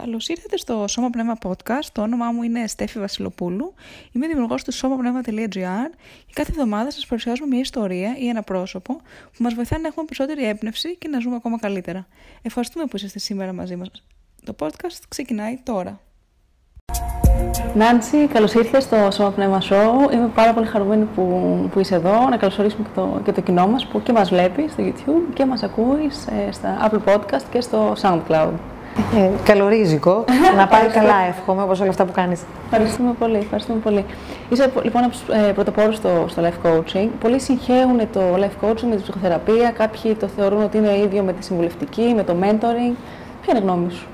Καλώς ήρθατε στο Σώμα Πνεύμα Podcast. Το όνομά μου είναι Στέφη Βασιλοπούλου. Είμαι δημιουργός του σώμαπνεύμα.gr και κάθε εβδομάδα σας παρουσιάζουμε μια ιστορία ή ένα πρόσωπο που μας βοηθάει να έχουμε περισσότερη έμπνευση και να ζούμε ακόμα καλύτερα. Ευχαριστούμε που είσαστε σήμερα μαζί μας. Το podcast ξεκινάει τώρα. Νάντσι, καλώς ήρθες στο Σώμα Πνεύμα Show. Είμαι πάρα πολύ χαρούμενη που, που είσαι εδώ. Να καλωσορίσουμε και το, και το κοινό μας που και μας βλέπεις στο YouTube και μας ακούεις ε, στα Apple Podcast και στο SoundCloud. Ε, καλορίζικο. να πάει καλά, εύχομαι, όπως όλα αυτά που κάνεις. Ευχαριστούμε πολύ. Ευχαριστούμε πολύ. Είσαι λοιπόν από τους ε, πρωτοπόρους στο, στο life coaching. Πολλοί συγχαίουν το life coaching με τη ψυχοθεραπεία. Κάποιοι το θεωρούν ότι είναι ίδιο με τη συμβουλευτική, με το mentoring. Ποια είναι η γνώμη σου;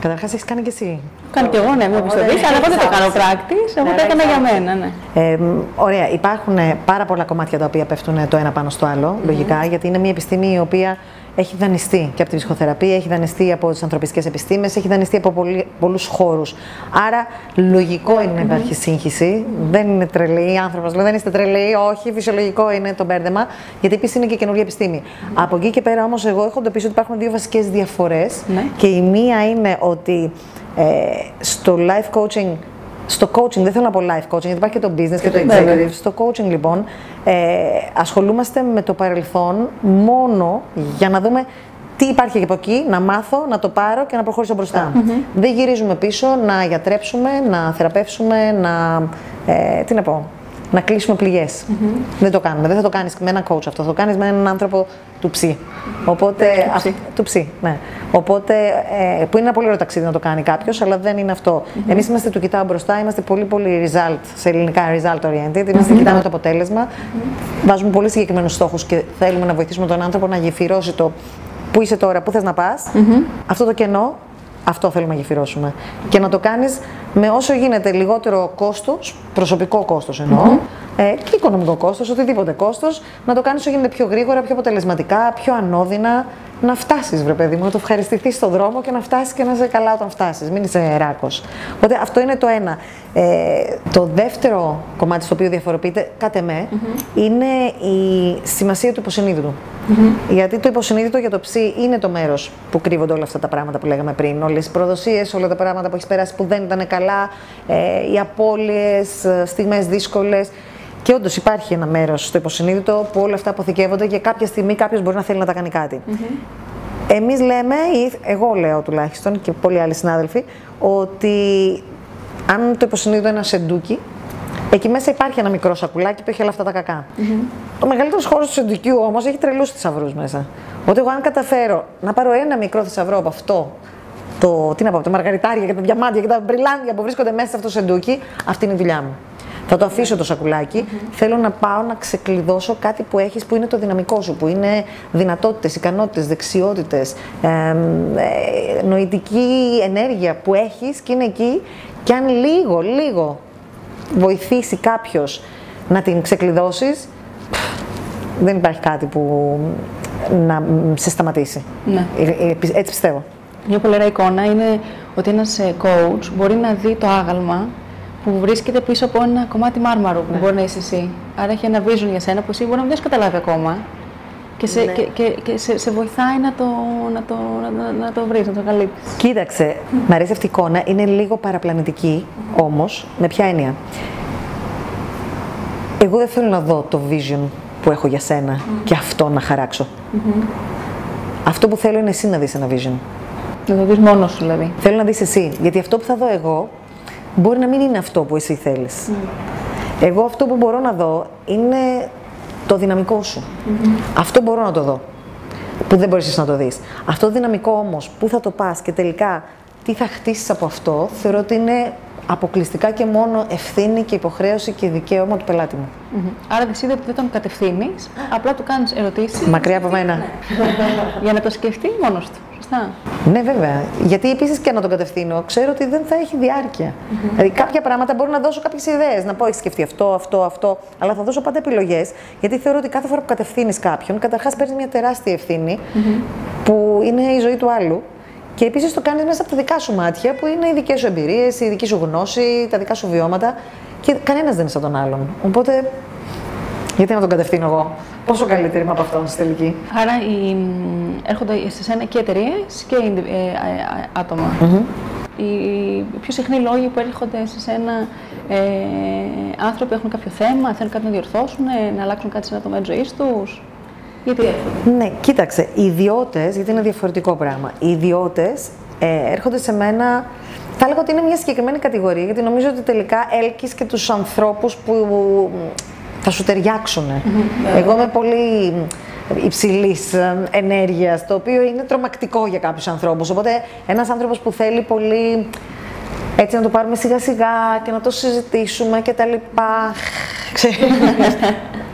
Καταρχάς, έχεις κάνει και εσύ. Κάνω και εγώ, ναι, με επιστολή, αλλά εγώ δεν το κάνω πράκτη. Εγώ το έκανα για μένα, ναι. Ε, ωραία. Υπάρχουν πάρα πολλά κομμάτια τα οποία πέφτουν το ένα πάνω στο άλλο, λογικά, γιατί είναι μια επιστήμη η οποία έχει δανειστεί και από τη ψυχοθεραπεία, έχει δανειστεί από τις ανθρωπιστικές επιστήμες, έχει δανειστεί από πολλούς χώρους. Άρα, λογικό είναι να υπάρχει σύγχυση. Δεν είναι τρελή. άνθρωπος λέει: Δεν είστε τρελοί. Όχι, φυσιολογικό είναι το μπέρδεμα, γιατί επίσης είναι και καινούργια επιστήμη. Από εκεί και πέρα, όμως, εγώ έχω εντοπίσει ότι υπάρχουν δύο βασικές διαφορές. Ναι. Και η μία είναι ότι ε, στο life coaching στο coaching, δεν θέλω να πω life coaching, γιατί υπάρχει και το business και το executive. Στο coaching, λοιπόν, ε, ασχολούμαστε με το παρελθόν μόνο για να δούμε τι υπάρχει από εκεί, να μάθω, να το πάρω και να προχωρήσω μπροστά. Δεν γυρίζουμε πίσω να γιατρέψουμε, να θεραπεύσουμε, να. Ε, τι να πω, να κλείσουμε Δεν το κάνουμε. Δεν θα το κάνεις με έναν coach αυτό. Θα το κάνεις με έναν άνθρωπο του ψή. Οπότε, του ψή. του ψή ναι. Οπότε, ε, που είναι ένα πολύ ωραίο ταξίδι να το κάνει κάποιος, αλλά δεν είναι αυτό. Mm-hmm. Εμείς είμαστε του κοιτάω μπροστά, είμαστε πολύ πολύ result, σε ελληνικά result oriented. Είμαστε mm-hmm. κοιτάμε το αποτέλεσμα. Mm-hmm. Βάζουμε πολύ συγκεκριμένους στόχους και θέλουμε να βοηθήσουμε τον άνθρωπο να γεφυρώσει το πού είσαι τώρα, πού θες να πας. Αυτό το κενό αυτό θέλουμε να γεφυρώσουμε. Και να το κάνεις με όσο γίνεται λιγότερο κόστος, προσωπικό κόστος εννοώ, ε, και οικονομικό κόστος, οτιδήποτε κόστος, να το κάνεις όσο γίνεται πιο γρήγορα, πιο αποτελεσματικά, πιο ανώδυνα, να φτάσεις, βρε παιδί μου, να το ευχαριστηθείς στον δρόμο και να φτάσεις και να είσαι καλά όταν φτάσεις. Μην είσαι ράκος. Οπότε αυτό είναι το ένα. Ε, το δεύτερο κομμάτι στο οποίο διαφοροποιείται, κάτε με, είναι η σημασία του υποσυνείδητου. Mm-hmm. Γιατί το υποσυνείδητο για το ψή είναι το μέρος που κρύβονται όλα αυτά τα πράγματα που λέγαμε πριν. Όλες οι προδοσίες, όλα τα πράγματα που έχεις περάσει που δεν ήταν καλά, ε, οι απώλειες, ε, στιγμές δύσκολες. Και όντως υπάρχει ένα μέρος στο υποσυνείδητο που όλα αυτά αποθηκεύονται και κάποια στιγμή κάποιος μπορεί να θέλει να τα κάνει κάτι. Mm-hmm. Εμείς λέμε, ή εγώ λέω τουλάχιστον και πολλοί άλλοι συνάδελφοι, ότι αν το υποσυνείδητο είναι ένα σεντούκι, εκεί μέσα υπάρχει ένα μικρό σακουλάκι που έχει όλα αυτά τα κακά. Mm-hmm. Ο μεγαλύτερος χώρος του σεντουκιού όμως έχει τρελούς θησαυρούς μέσα. Ότι εγώ, αν καταφέρω να πάρω ένα μικρό θησαυρό από αυτό, το, τι να πω, τα μαργαριτάρια και τα διαμάντια και τα μπριλάντια που βρίσκονται μέσα σε αυτό το σεντούκι, αυτή είναι η δουλειά μου. Θα το αφήσω το σακουλάκι. Θέλω να πάω να ξεκλειδώσω κάτι που έχεις που είναι το δυναμικό σου, που είναι δυνατότητες, ικανότητες, δεξιότητες, ε, νοητική ενέργεια που έχεις και είναι εκεί και αν λίγο, λίγο βοηθήσει κάποιος να την ξεκλειδώσεις, δεν υπάρχει κάτι που να σε σταματήσει. Ναι. Ε, ε, έτσι πιστεύω. Μια πολύ ωραία εικόνα είναι ότι ένας coach μπορεί να δει το άγαλμα που βρίσκεται πίσω από ένα κομμάτι μάρμαρου που ναι. μπορεί να είσαι εσύ. Άρα έχει ένα vision για σένα που εσύ μπορεί να μην έχει καταλάβει ακόμα. Και, σε, ναι. και, και, και σε, σε, βοηθάει να το, να το, να, να το βρεις, να το καλύψεις. Κοίταξε, μου αρέσει αυτή η εικόνα. Είναι λίγο παραπλανητική, όμως, με ποια έννοια; Εγώ δεν θέλω να δω το vision που έχω για σένα και αυτό να χαράξω. Αυτό που θέλω είναι εσύ να δεις ένα vision. Να το δεις μόνος σου δηλαδή. Θέλω να δεις εσύ. Γιατί αυτό που θα δω εγώ μπορεί να μην είναι αυτό που εσύ θέλεις. Mm. Εγώ αυτό που μπορώ να δω είναι το δυναμικό σου. Mm-hmm. Αυτό μπορώ να το δω, που δεν μπορείς να το δεις. Αυτό το δυναμικό όμως, πού θα το πας και τελικά τι θα χτίσεις από αυτό, θεωρώ ότι είναι αποκλειστικά και μόνο ευθύνη και υποχρέωση και δικαίωμα του πελάτη μου. Mm-hmm. Άρα δεν είδε ότι δεν τον κατευθύνεις, απλά του κάνεις ερωτήσεις. Μακριά από μένα. Για να το σκεφτεί μόνος του. Σωστά. Ναι, βέβαια. Γιατί επίσης και να τον κατευθύνω, ξέρω ότι δεν θα έχει διάρκεια. Mm-hmm. Δηλαδή, κάποια πράγματα μπορώ να δώσω κάποιες ιδέες. Να πω, έχεις σκεφτεί αυτό, αυτό, αυτό. Αλλά θα δώσω πάντα επιλογές. Γιατί θεωρώ ότι κάθε φορά που κατευθύνεις κάποιον, καταρχάς παίρνεις μια τεράστια ευθύνη mm-hmm. που είναι η ζωή του άλλου. Και επίσης το κάνεις μέσα από τα δικά σου μάτια, που είναι οι δικές σου εμπειρίες, η δική σου γνώση, τα δικά σου βιώματα. Και κανένας δεν είναι σαν τον άλλον. Οπότε Γιατί να τον κατευθύνω εγώ; Πόσο καλύτερη είμαι από αυτόν στη τελική; Άρα οι, έρχονται σε σένα και εταιρείες και ε, ε, άτομα. Mm-hmm. Οι πιο συχνοί λόγοι που έρχονται σε σένα ε, άνθρωποι έχουν κάποιο θέμα, θέλουν κάτι να διορθώσουν, να αλλάξουν κάτι σε ένα τομέα τη ζωής τους; Γιατί έρχονται; Ναι, κοίταξε. Οι ιδιώτες, γιατί είναι διαφορετικό πράγμα. Οι ιδιώτες ε, έρχονται σε μένα. Θα έλεγα ότι είναι μια συγκεκριμένη κατηγορία, γιατί νομίζω ότι τελικά έλκεις και τους ανθρώπους που θα σου ταιριάξουν. Mm-hmm. Εγώ είμαι πολύ υψηλής ε, ενέργειας, το οποίο είναι τρομακτικό για κάποιους ανθρώπους. Οπότε, ένας άνθρωπος που θέλει πολύ έτσι να το πάρουμε σιγά σιγά και να το συζητήσουμε και τα λοιπά.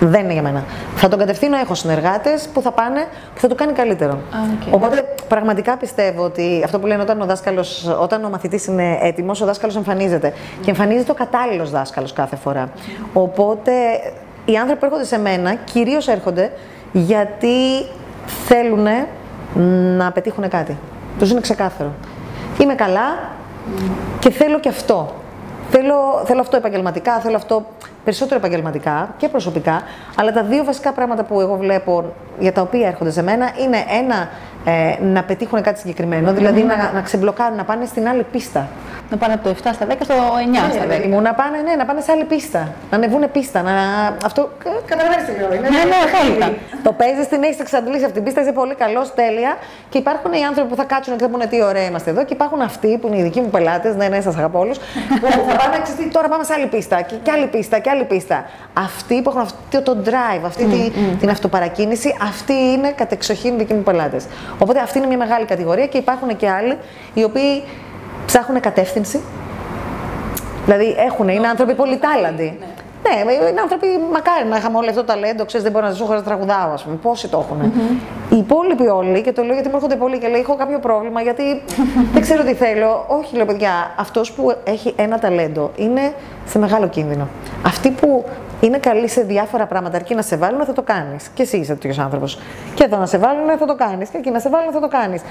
Δεν είναι για μένα. Θα τον κατευθύνω, έχω συνεργάτες που θα πάνε, που θα το κάνει καλύτερο. okay. Οπότε πραγματικά πιστεύω ότι αυτό που λένε όταν ο, δάσκαλος, όταν ο μαθητής είναι έτοιμος, ο δάσκαλος εμφανίζεται. Και εμφανίζεται ο κατάλληλος δάσκαλος κάθε φορά. Οπότε οι άνθρωποι που έρχονται σε μένα κυρίως έρχονται γιατί θέλουν να πετύχουν κάτι. Τους είναι ξεκάθαρο. Είμαι καλά και θέλω και αυτό. Θέλω, θέλω αυτό επαγγελματικά, θέλω αυτό περισσότερο επαγγελματικά και προσωπικά. Αλλά τα δύο βασικά πράγματα που εγώ βλέπω για τα οποία έρχονται σε μένα είναι ένα ε, να πετύχουν κάτι συγκεκριμένο, δηλαδή να, να ξεμπλοκάρουν, να πάνε στην άλλη πίστα. Να πάνε από το 7 στα 10 στο 9 ναι, στα 10. Μου, να πάνε, ναι, να πάνε σε άλλη πίστα. Να ανεβούν πίστα. Να... Αυτό. Καταλαβαίνετε τι λέω. Ναι, ναι, ναι, Το παίζεις, την έχει εξαντλήσει αυτή την πίστα, είσαι πολύ καλός, τέλεια. Και υπάρχουν οι άνθρωποι που θα κάτσουν και θα πούνε τι ωραία είμαστε εδώ. Και υπάρχουν αυτοί που είναι οι δικοί μου πελάτες, ναι, ναι, σας αγαπώ όλους. που θα πάνε, ξέρετε, τώρα πάμε σε άλλη πίστα. Και, και άλλη πίστα και άλλη πίστα. Αυτοί που έχουν αυτό το drive, αυτή mm, την αυτοπαρακίνηση, αυτοί είναι κατεξοχήν δικοί μου πελάτες. Οπότε αυτή είναι μια μεγάλη κατηγορία και υπάρχουν και άλλοι οι οποίοι ψάχνουν κατεύθυνση. Δηλαδή έχουν, είναι άνθρωποι πολύ τάλαντοι. Ναι. Ναι, είναι άνθρωποι μακάρι να είχαμε όλο αυτό το ταλέντο, ξέρεις, δεν μπορώ να ζήσω χωρίς να τραγουδάω, ας πούμε. Πόσοι το έχουν. Mm-hmm. Οι υπόλοιποι όλοι, και το λέω γιατί μου έρχονται πολύ και λέει: Έχω κάποιο πρόβλημα, γιατί δεν ξέρω τι θέλω. Όχι, λέω παιδιά, αυτός που έχει ένα ταλέντο είναι σε μεγάλο κίνδυνο. Αυτοί που είναι καλοί σε διάφορα πράγματα, αρκεί να σε βάλουν, θα το κάνεις. Και εσύ είσαι τέτοιος άνθρωπος. Και εδώ να σε βάλουν, θα το κάνεις. Και εκεί να σε βάλουν, θα το κάνεις.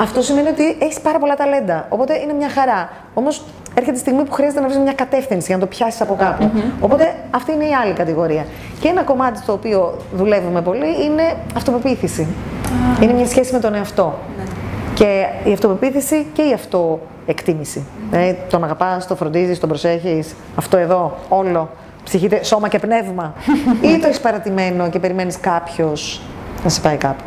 Αυτό σημαίνει ότι έχεις πάρα πολλά ταλέντα. Οπότε είναι μια χαρά. Όμως έρχεται η στιγμή που χρειάζεται να βρεις μια κατεύθυνση για να το πιάσεις από κάπου. Οπότε αυτή είναι η άλλη κατηγορία. Και ένα κομμάτι στο οποίο δουλεύουμε πολύ είναι αυτοπεποίθηση. Είναι μια σχέση με τον εαυτό. Ναι. Και η αυτοπεποίθηση και η αυτοεκτίμηση. Δηλαδή, τον αγαπάς, τον φροντίζεις, τον προσέχεις. Αυτό εδώ, όλο. Ψυχή, σώμα και πνεύμα. ή το έχεις παρατημένο και περιμένεις κάποιος να σε πάει κάπου.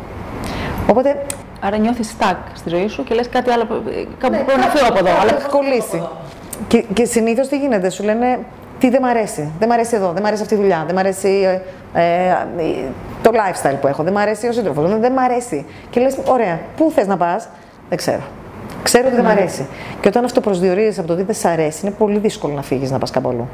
Οπότε Άρα νιώθεις stuck στη ζωή σου και λες κάτι άλλο. Κάπου ναι, να φύγω από εδώ. Αλλά έχει κολλήσει. Και, και συνήθως τι γίνεται, σου λένε τι δεν μ' αρέσει. Δεν μ' αρέσει εδώ, δεν μ' αρέσει αυτή η δουλειά, δεν μ' αρέσει ε, ε, το lifestyle που έχω, δεν μ' αρέσει ο σύντροφος, δεν μ' αρέσει. Και λες, ωραία, πού θες να πας, δεν ξέρω. Ξέρω ότι δεν μ' ναι. αρέσει. Και όταν αυτό προσδιορίζει από το τι δεν σ' αρέσει, είναι πολύ δύσκολο να φύγεις να πας κάπου αλλού.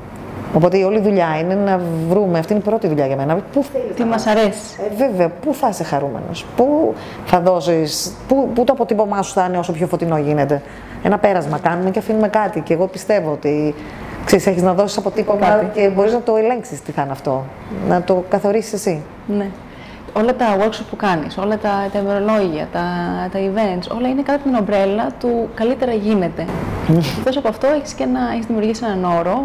Οπότε η όλη δουλειά είναι να βρούμε, αυτή είναι η πρώτη δουλειά για μένα. Πού Τι μας αρέσει. Ε, βέβαια, πού θα είσαι χαρούμενος, πού θα δώσεις, πού, πού το αποτύπωμά σου θα είναι όσο πιο φωτεινό γίνεται; Ένα πέρασμα κάνουμε και αφήνουμε κάτι. Και εγώ πιστεύω ότι ξέρεις, έχεις να δώσεις αποτύπωμα και μπορείς να το ελέγξεις τι θα είναι αυτό. Να το καθορίσεις εσύ. Ναι όλα τα workshop που κάνεις, όλα τα, τα ημερολόγια, τα, τα events, όλα είναι κάτω από την ομπρέλα του καλύτερα γίνεται. Εκτός από αυτό έχεις, και ένα, έχεις δημιουργήσει έναν όρο,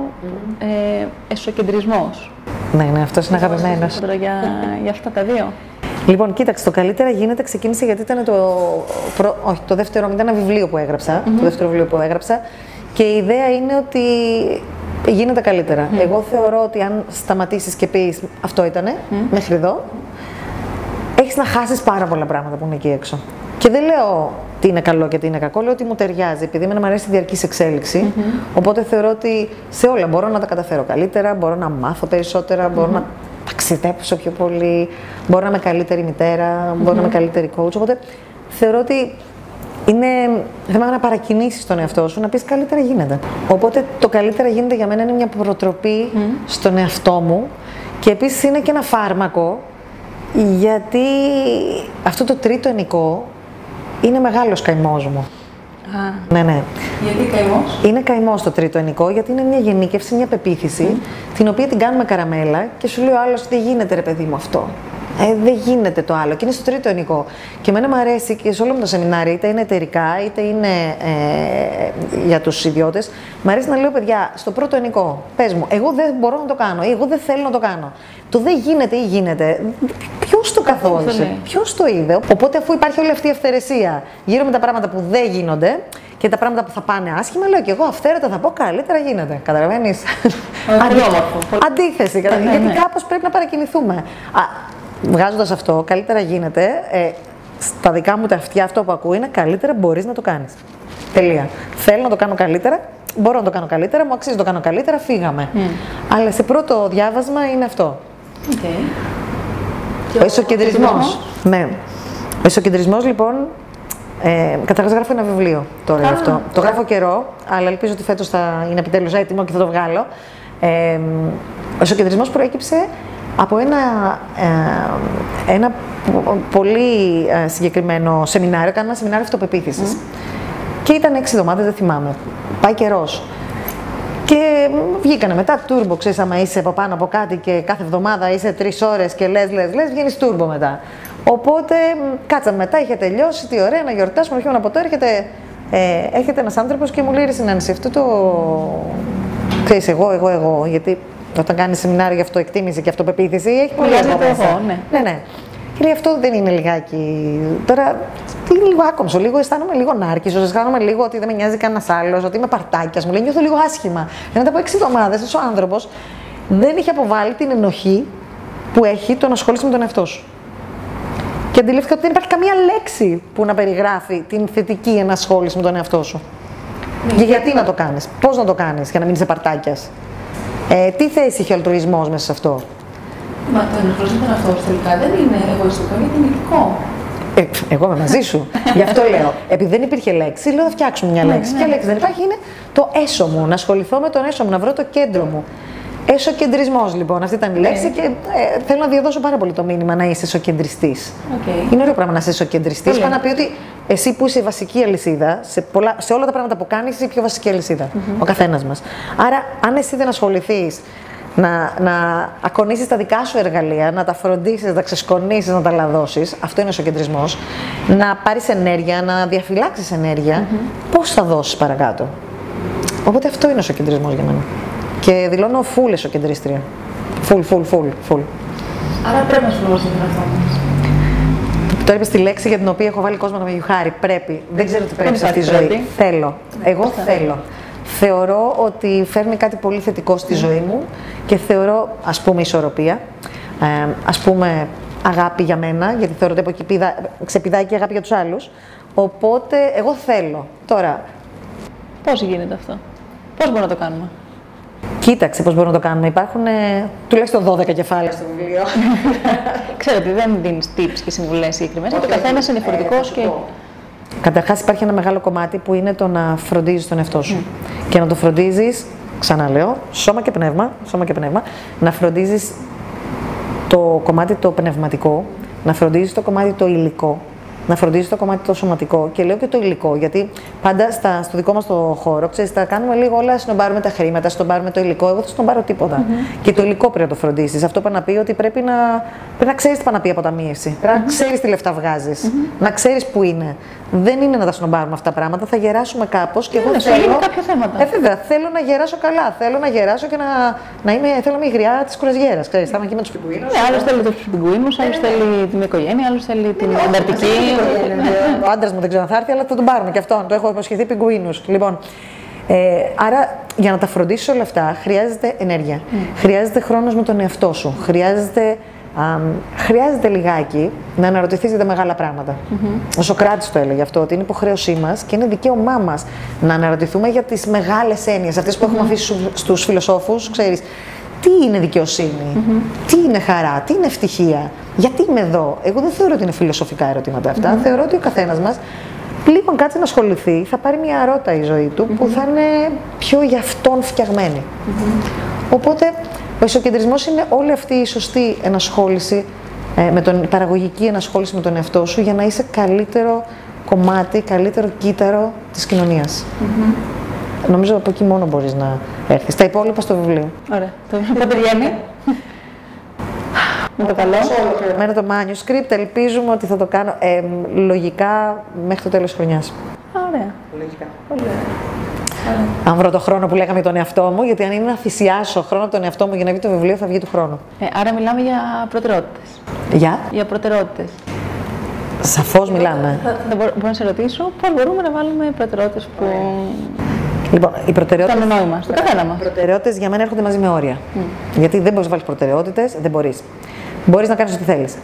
ε, εσωκεντρισμός. Ναι, ναι, αυτός είναι αγαπημένος. Για, για αυτά τα δύο. Λοιπόν, κοίταξε, το καλύτερα γίνεται ξεκίνησε γιατί ήταν το, προ, όχι, το δεύτερο, ήταν ένα βιβλίο που έγραψα, το δεύτερο βιβλίο που έγραψα και η ιδέα είναι ότι γίνεται καλύτερα. Εγώ θεωρώ ότι αν σταματήσεις και πεις αυτό ήτανε, μέχρι εδώ, έχεις να χάσεις πάρα πολλά πράγματα που είναι εκεί έξω. Και δεν λέω τι είναι καλό και τι είναι κακό, λέω ότι μου ταιριάζει, επειδή εμένα μου αρέσει η διαρκής εξέλιξη. Οπότε θεωρώ ότι σε όλα μπορώ να τα καταφέρω καλύτερα, μπορώ να μάθω περισσότερα, μπορώ να ταξιδέψω πιο πολύ, μπορώ να είμαι καλύτερη μητέρα, μπορώ να είμαι καλύτερη coach. Οπότε θεωρώ ότι είναι θέμα να παρακινήσεις τον εαυτό σου, να πεις καλύτερα γίνεται. Οπότε το καλύτερα γίνεται για μένα είναι μια προτροπή στον εαυτό μου και επίσης είναι και ένα φάρμακο γιατί αυτό το τρίτο ενικό είναι μεγάλος καημός μου. Α. Ναι, ναι. Γιατί καημός; Είναι καημός το τρίτο ενικό, γιατί είναι μια γενίκευση, μια πεποίθηση, την οποία την κάνουμε καραμέλα και σου λέει ο άλλος τι γίνεται ρε παιδί μου αυτό. Ε, δεν γίνεται το άλλο. Και είναι στο τρίτο ενικό. Και εμένα μου αρέσει και σε όλο μου το σεμινάρι, είτε είναι εταιρικά, είτε είναι ε, για τους ιδιώτες, μου αρέσει να λέω, παιδιά, στο πρώτο ενικό, πες μου, εγώ δεν μπορώ να το κάνω ή εγώ δεν θέλω να το κάνω. Το δεν γίνεται ή γίνεται, ποιος το καθόρισε, ποιος το είδε. Οπότε, αφού υπάρχει όλη αυτή η αυθαιρεσία γύρω με τα πράγματα που δεν γίνονται, και τα πράγματα που θα πάνε άσχημα, λέω και εγώ αυθαίρετα θα πω καλύτερα γίνεται. Καταλαβαίνεις; Αντίθεση. Ναι, ναι, γιατί ναι. κάπως πρέπει να παρακινηθούμε. Βγάζοντας αυτό, καλύτερα γίνεται. Ε, στα δικά μου τα αυτιά, αυτό που ακούω είναι καλύτερα μπορείς να το κάνεις. Τελεία. Θέλω να το κάνω καλύτερα, μπορώ να το κάνω καλύτερα, μου αξίζει να το κάνω καλύτερα, φύγαμε. Mm. Αλλά σε πρώτο διάβασμα είναι αυτό. Okay. Ο ισοκεντρισμό. Ναι. Ο ισοκεντρισμό λοιπόν ε, Καταρχάς, γράφω ένα βιβλίο τώρα γι' αυτό. Το γράφω καιρό, αλλά ελπίζω ότι φέτος θα είναι επιτέλους έτοιμο και θα το βγάλω. Ε, ο ισοκεντρισμό προέκυψε από ένα, ε, ένα πολύ ε, συγκεκριμένο σεμινάριο. Κάνα ένα σεμινάριο αυτοπεποίθησης. Και ήταν έξι εβδομάδες, δεν θυμάμαι. Πάει καιρός. Και βγήκανε μετά τούρμπο, ξέρεις, άμα είσαι από πάνω από κάτι και κάθε εβδομάδα είσαι τρεις ώρες και λες, λες, λες, βγαίνεις τούρμπο μετά. Οπότε κάτσαμε μετά, είχε τελειώσει, τι ωραία να γιορτάσουμε, αρχίσουμε από τώρα, έρχεται, ε, έρχεται ένας άνθρωπος και μου λέει ρε συνάντηση, αυτό το... Ξέρεις, εγώ, εγώ, εγώ, γιατί όταν κάνεις σεμινάριο για αυτοεκτίμηση και αυτοπεποίθηση, έχει πολύ εγώ, ναι. ναι, ναι. Και λέει, αυτό δεν είναι λιγάκι. Τώρα είναι λίγο άκομψο, λίγο αισθάνομαι λίγο νάρκισο, αισθάνομαι λίγο ότι δεν με νοιάζει κανένας άλλος, ότι είμαι παρτάκιας. Μου λέει, νιώθω λίγο άσχημα. Ενώ από έξι εβδομάδες ο άνθρωπος δεν είχε αποβάλει την ενοχή που έχει το να ασχολείσαι με τον εαυτό σου. Και αντιλήφθηκα ότι δεν υπάρχει καμία λέξη που να περιγράφει την θετική ενασχόληση με τον εαυτό σου. Ναι. Και γιατί να το κάνεις, πώς να το κάνεις για να μην είσαι παρτάκιας. Ε, τι θέση έχει ο αλτρουισμός μέσα σε αυτό; Μα το ενασχόληση με τον εαυτό σου τελικά δεν είναι εγωιστικό, είναι ηθικό. Ε, εγώ είμαι μαζί σου. Γι' αυτό λέω. Επειδή δεν υπήρχε λέξη, λέω θα φτιάξουμε μια ναι, λέξη. Ναι, Ποια λέξη δεν υπάρχει, είναι το έσω μου. Να ασχοληθώ με τον έσω μου, να βρω το κέντρο μου. Εσωκεντρισμός λοιπόν, αυτή ήταν η λέξη και ε, θέλω να διαδώσω πάρα πολύ το μήνυμα να είσαι εσωκεντριστής. Okay. Είναι ωραίο πράγμα να είσαι εσωκεντριστής. Πάω να πει ότι εσύ που είσαι η βασική αλυσίδα, σε, πολλά, σε όλα τα πράγματα που κάνεις, είσαι η πιο βασική αλυσίδα. Mm-hmm. Ο καθένας μας. Άρα, αν εσύ δεν ασχοληθείς να, να ακονίσεις τα δικά σου εργαλεία, να τα φροντίσεις, να τα ξεσκονίσεις, να τα λαδώσεις, αυτό είναι ο εσωκεντρισμό. Να πάρεις ενέργεια, να διαφυλάξεις ενέργεια, mm-hmm. πώς θα δώσεις παρακάτω; Οπότε αυτό είναι ο εσωκεντρισμό για μένα. Και δηλώνω full εσωκεντρίστρια. Full, full, full, full. Άρα πρέπει να σου δώσει την αυτό. Τώρα είπες τη λέξη για την οποία έχω βάλει κόσμο να με γιουχάρει. Πρέπει. Δεν ξέρω τι πρέπει σε αυτή τη ζωή. Θέλω. Εγώ θέλω. Θεωρώ ότι φέρνει κάτι πολύ θετικό στη ζωή μου και θεωρώ, ας πούμε, ισορροπία. Ε, ας πούμε, αγάπη για μένα, γιατί θεωρώ ότι από εκεί ξεπηδάει και αγάπη για τους άλλους. Οπότε, εγώ θέλω. Τώρα... Πώς γίνεται αυτό; Πώς μπορούμε να το κάνουμε; Κοίταξε πώς μπορούμε να το κάνουμε. Υπάρχουν ε, τουλάχιστον 12 κεφάλαια στο βιβλίο. Ξέρω ότι δεν δίνεις tips και συμβουλές συγκεκριμένες. Ο καθένα είναι διαφορετικός ε, και. Καταρχάς, υπάρχει ένα μεγάλο κομμάτι που είναι το να φροντίζεις τον εαυτό σου. Mm. Και να το φροντίζεις, ξαναλέω, σώμα και πνεύμα, σώμα και πνεύμα, να φροντίζεις το κομμάτι το πνευματικό, να φροντίζεις το κομμάτι το υλικό, να φροντίζεις το κομμάτι το σωματικό και λέω και το υλικό. Γιατί πάντα στα, στο δικό μας το χώρο, ξέρεις, τα κάνουμε λίγο όλα, πάρουμε τα χρήματα, πάρουμε το υλικό. Εγώ δεν στον πάρω τίποτα. Mm-hmm. Και το υλικό πρέπει να το φροντίσεις. Αυτό πάει να πει ότι πρέπει να, πρέπει να ξέρεις τι πάει να πει αποταμίευση. Πρέπει να ξέρεις τι λεφτά βγάζεις. Mm-hmm. Να ξέρεις που είναι. Δεν είναι να τα σνομπάρουμε αυτά τα πράγματα. Θα γεράσουμε κάπως. Και εγώ ναι, θέλω. κάποια θέματα. Ε, βέβαια, θέλω να γεράσω καλά. Θέλω να γεράσω και να, να είμαι, θέλω να είμαι η γριά της κουρασγέρα. Ξέρεις, θα είμαι εκεί με τους πιγκουίνους. Ναι, άλλος θέλει τους πιγκουίνους, άλλος θέλει την οικογένεια, άλλος θέλει την ανταρτική. Ο άντρας μου δεν ξέρω αν θα έρθει, αλλά θα τον πάρουμε και αυτόν. Το έχω υποσχεθεί πιγκουίνους. Λοιπόν, ε, άρα για να τα φροντίσεις όλα αυτά χρειάζεται ενέργεια. Mm. Χρειάζεται χρόνος με τον εαυτό σου. Χρειάζεται, α, χρειάζεται λιγάκι να αναρωτηθεί για τα μεγάλα πράγματα. Mm-hmm. Ο Σοκράτης το έλεγε αυτό, ότι είναι υποχρέωσή μας και είναι δικαίωμά μας να αναρωτηθούμε για τις μεγάλες έννοιες, αυτές που mm-hmm. έχουμε αφήσει στου φιλοσόφους. Ξέρεις, τι είναι δικαιοσύνη, τι είναι χαρά, τι είναι ευτυχία, γιατί είμαι εδώ. Εγώ δεν θεωρώ ότι είναι φιλοσοφικά ερωτήματα αυτά. Θεωρώ ότι ο καθένας μας λίγο αν κάτσει να ασχοληθεί, θα πάρει μια αρρώτα η ζωή του που θα είναι πιο για αυτόν φτιαγμένη. Οπότε ο ισοκεντρισμό είναι όλη αυτή η σωστή ενασχόληση, ε, με τον, παραγωγική ενασχόληση με τον εαυτό σου για να είσαι καλύτερο κομμάτι, καλύτερο κύτταρο της κοινωνίας. Νομίζω από εκεί μόνο μπορείς να έρθεις. Τα υπόλοιπα στο βιβλίο. Ωραία. Το πότε βγαίνει. Με το καλό. Μένω το manuscript, ελπίζουμε ότι θα το κάνω ε, λογικά μέχρι το τέλος της χρονιάς. Ωραία. Λογικά. Πολύ ωραία. Αν βρω το χρόνο που λέγαμε για τον εαυτό μου, γιατί αν είναι να θυσιάσω χρόνο από τον εαυτό μου για να βγει το βιβλίο, θα βγει του χρόνου. Ε, άρα μιλάμε για προτεραιότητες. Για; Για προτεραιότητες. Σαφώς μιλάμε. Θα, θα μπορώ, μπορώ να σε ρωτήσω πώς μπορούμε να βάλουμε προτεραιότητες που Λοιπόν, οι προτεραιότητε. κάνουν νόημα στον καθένα μας. προτεραιότητες για μένα έρχονται μαζί με όρια. Γιατί δεν μπορείς να βάλεις προτεραιότητες, δεν μπορείς. Μπορείς να κάνεις ό,τι θέλεις.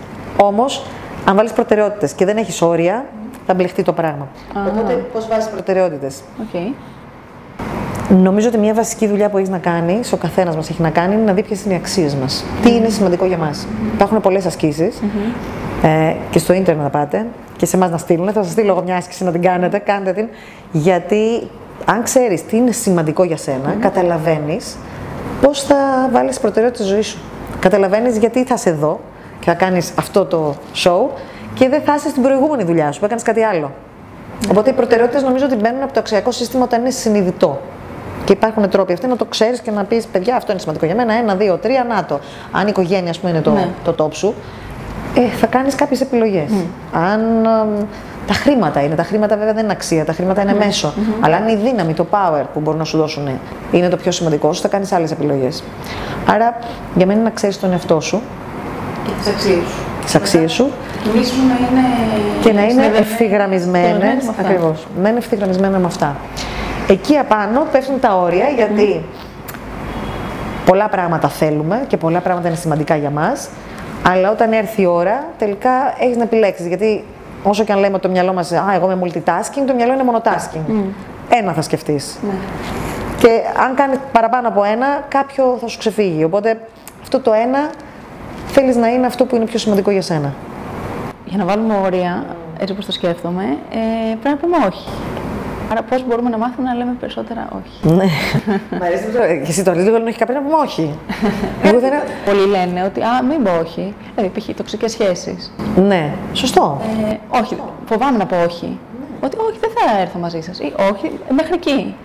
Όμως, αν βάλεις προτεραιότητες και δεν έχεις όρια, θα μπλεχτεί το πράγμα. Οπότε, πώς βάζεις προτεραιότητες; Οκ. Νομίζω ότι μια βασική δουλειά που έχεις να κάνεις, ο καθένας μας έχει να κάνει, είναι να δει ποιες είναι οι αξίες μας. Τι είναι σημαντικό για μας. Υπάρχουν πολλές ασκήσεις ε, και στο ίντερνετ να πάτε και σε εμάς να στείλουν. Θα σας στείλω εγώ μια άσκηση να την κάνετε. Κάντε την. Γιατί αν ξέρεις τι είναι σημαντικό για σένα, καταλαβαίνεις πώς θα βάλεις προτεραιότητα στη ζωή σου. Καταλαβαίνεις γιατί θα είσαι εδώ και θα κάνεις αυτό το show και δεν θα είσαι στην προηγούμενη δουλειά σου που έκανες κάτι άλλο. Οπότε οι προτεραιότητες νομίζω ότι μπαίνουν από το αξιακό σύστημα όταν είναι συνειδητό. Και υπάρχουν τρόποι αυτοί να το ξέρεις και να πεις: Παιδιά, αυτό είναι σημαντικό για μένα. Ένα, δύο, τρία, να το. Αν η οικογένεια, ας πούμε, είναι το, Ναι. το top σου, ε, θα κάνεις κάποιες επιλογές. Αν ε, τα χρήματα είναι, τα χρήματα βέβαια δεν είναι αξία, τα χρήματα είναι μέσο. Αλλά αν η δύναμη, το power που μπορούν να σου δώσουν είναι το πιο σημαντικό σου, θα κάνεις άλλες επιλογές. Άρα, για μένα είναι να ξέρεις τον εαυτό σου, Και τις αξίες σου. τις αξίες σου Εμείς να είναι... και να είναι συνδεδεμένες- ευθυγραμμισμένες. συνδεδεμένες με αυτά. Ακριβώς. Να είναι ευθυγραμμισμένα με αυτά. Εκεί απάνω πέφτουν τα όρια γιατί πολλά πράγματα θέλουμε και πολλά πράγματα είναι σημαντικά για μας. Αλλά όταν έρθει η ώρα, τελικά έχεις να επιλέξεις. Γιατί όσο και αν λέμε ότι το μυαλό μας, Α, εγώ είμαι multitasking, το μυαλό είναι monotasking. Ένα θα σκεφτείς. Ναι. Και αν κάνεις παραπάνω από ένα, κάποιο θα σου ξεφύγει. Οπότε αυτό το ένα θέλεις να είναι αυτό που είναι πιο σημαντικό για σένα. Για να βάλουμε όρια, έτσι όπως το σκέφτομαι, ε, πρέπει να πούμε όχι. Άρα πώς μπορούμε να μάθουμε να λέμε περισσότερα όχι. Ναι. Μ' αρέσει που το Και εσύ το λες λίγο, δεν έχει κάποιο να πούμε όχι. Εγώ δεν. Πολλοί λένε ότι α, μην πω όχι. Δηλαδή, π.χ. τοξικές σχέσεις. Ναι, σωστό. Ε, όχι, φοβάμαι να πω όχι. Ότι όχι, δεν θα έρθω μαζί σας. Ή όχι, μέχρι εκεί.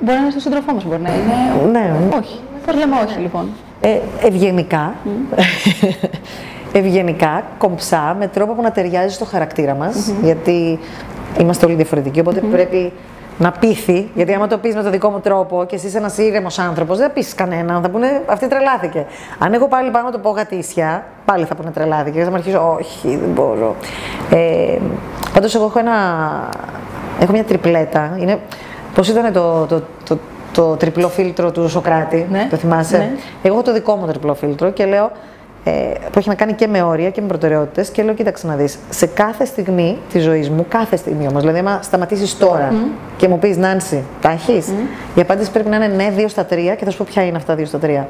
Μπορεί να είναι στο σύντροφό μας, μπορεί να είναι. Ναι. Όχι. Πώς λέμε όχι, λοιπόν; Ε, ευγενικά. ευγενικά, κομψά, με τρόπο που να ταιριάζει στο χαρακτήρα μας, γιατί είμαστε όλοι διαφορετικοί, οπότε πρέπει να πείθει, γιατί άμα το πεις με τον δικό μου τρόπο και εσύ είσαι ένας ήρεμος άνθρωπος, δεν θα πείσεις κανέναν, θα πούνε αυτή τρελάθηκε. Αν εγώ πάλι πάω να το πω γατήσια, πάλι θα πούνε τρελάθηκε, θα μου αρχίσω, όχι, δεν μπορώ. Ε, πάντως εγώ έχω ένα, έχω μια τριπλέτα, είναι, πώς ήταν το, το, το, το τριπλό φίλτρο του Σοκράτη, Ναι, το θυμάσαι; ναι. Εγώ έχω το δικό μου τριπλό φίλτρο και λέω, ε, που έχει να κάνει και με όρια και με προτεραιότητες. Και λέω: Κοίταξε να δεις, σε κάθε στιγμή της ζωής μου, κάθε στιγμή όμως, δηλαδή, άμα σταματήσεις τώρα και μου πεις Νάνση, τα έχεις, η απάντηση πρέπει να είναι ναι, 2 στα 3 και θα σου πω ποια είναι αυτά 2 στα 3.